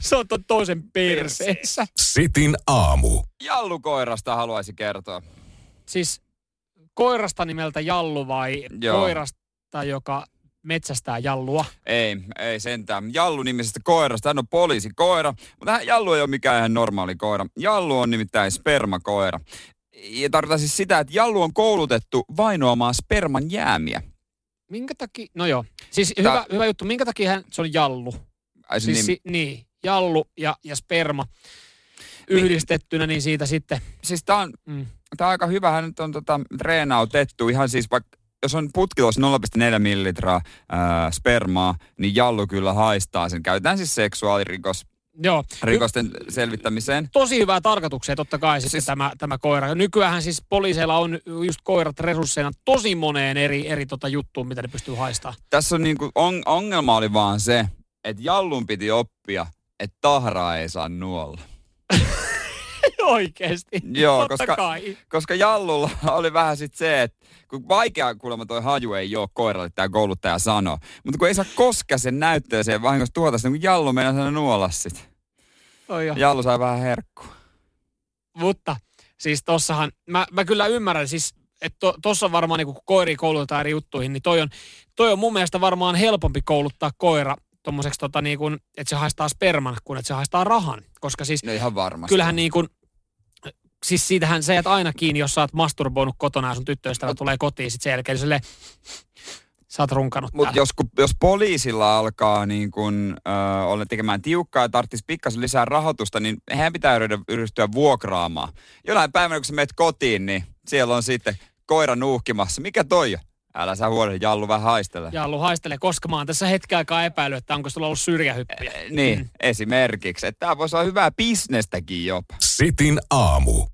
Speaker 3: se on ton toisen perseessä.
Speaker 1: Sitin aamu.
Speaker 2: Jallukoirasta haluaisin kertoa.
Speaker 3: Siis koirasta nimeltä Jallu vai
Speaker 2: Joo.
Speaker 3: koirasta, joka metsästää Jallua?
Speaker 2: Ei, ei sentään. Jallu nimisestä koirasta. Hän on poliisikoira, mutta hän, Jallu ei ole mikään ihan normaali koira. Jallu on nimittäin spermakoira. Ja tarkoittaa siis sitä, että Jallu on koulutettu vainoamaan sperman jäämiä.
Speaker 3: Minkä takia? No joo. Siis
Speaker 2: Tää-
Speaker 3: hyvä, hyvä juttu. Minkä takia hän, se on Jallu?
Speaker 2: Ai
Speaker 3: Siis
Speaker 2: nimi.
Speaker 3: si, niin, Jallu ja, ja sperma yhdistettynä, niin siitä sitten.
Speaker 2: Siis tää on,
Speaker 3: Mm.
Speaker 2: tää on aika hyvä. Hän nyt on tota, treenautettu ihan siis vaikka jos on putkilos 0,4 millilitraa ää, spermaa, niin jallu kyllä haistaa sen. Käytetään siis seksuaalirikos
Speaker 3: Joo.
Speaker 2: rikosten selvittämiseen.
Speaker 3: Tosi hyvää tarkoitukseen totta kai siis
Speaker 2: Siis-
Speaker 3: tämä, tämä koira. Nykyään siis poliiseilla on just koirat resursseina tosi moneen eri, eri tota juttuun, mitä ne pystyy haistaa.
Speaker 2: Tässä on niinku, on, ongelma oli vaan se, että jallun piti oppia, että tahraa ei saa nuolla.
Speaker 3: Oikeesti.
Speaker 2: Joo,
Speaker 3: Totta
Speaker 2: koska,
Speaker 3: kai.
Speaker 2: koska jallulla oli vähän sit se, että kun vaikea kuulemma toi haju ei ole koiralle, tämä kouluttaja sanoo. Mutta kun ei saa koskea sen näytteeseen vahingossa tuota, niin kun jallu meinaa sana nuolla sit.
Speaker 3: Oi jo.
Speaker 2: Jallu sai vähän herkkua.
Speaker 3: Mutta siis tossahan, mä, mä kyllä ymmärrän siis, että to, tossa on varmaan niin kun koiria koulutetaan eri juttuihin, niin toi on, toi on mun mielestä varmaan helpompi kouluttaa koira tommoseksi tota niin kuin, että se haistaa sperman, kuin että se haistaa rahan. Koska siis
Speaker 2: No ihan varmasti.
Speaker 3: kyllähän niin kuin, siis siitähän sä jäät aina kiinni, jos sä oot masturboinut kotona ja sun tyttöystävä tulee kotiin sit sen jälkeen sille sä oot runkannut
Speaker 2: Mutta jos, kun- jos poliisilla alkaa niin kun, äh, olla tekemään tiukkaa ja tarvitsisi pikkasen lisää rahoitusta, niin heidän pitää yrittää, ryhtyä vuokraamaan. Jonain päivänä, kun sä menet kotiin, niin siellä on sitten koira nuuhkimassa. Mikä toi on? Älä sä huoli, Jallu vähän haistele.
Speaker 3: Jallu haistelee, koska mä oon tässä hetken aikaa epäillyt, että onko sulla ollut syrjähyppiä.
Speaker 2: Niin, esimerkiksi. Että tämä voisi olla hyvää bisnestäkin jopa.
Speaker 1: Sitin aamu.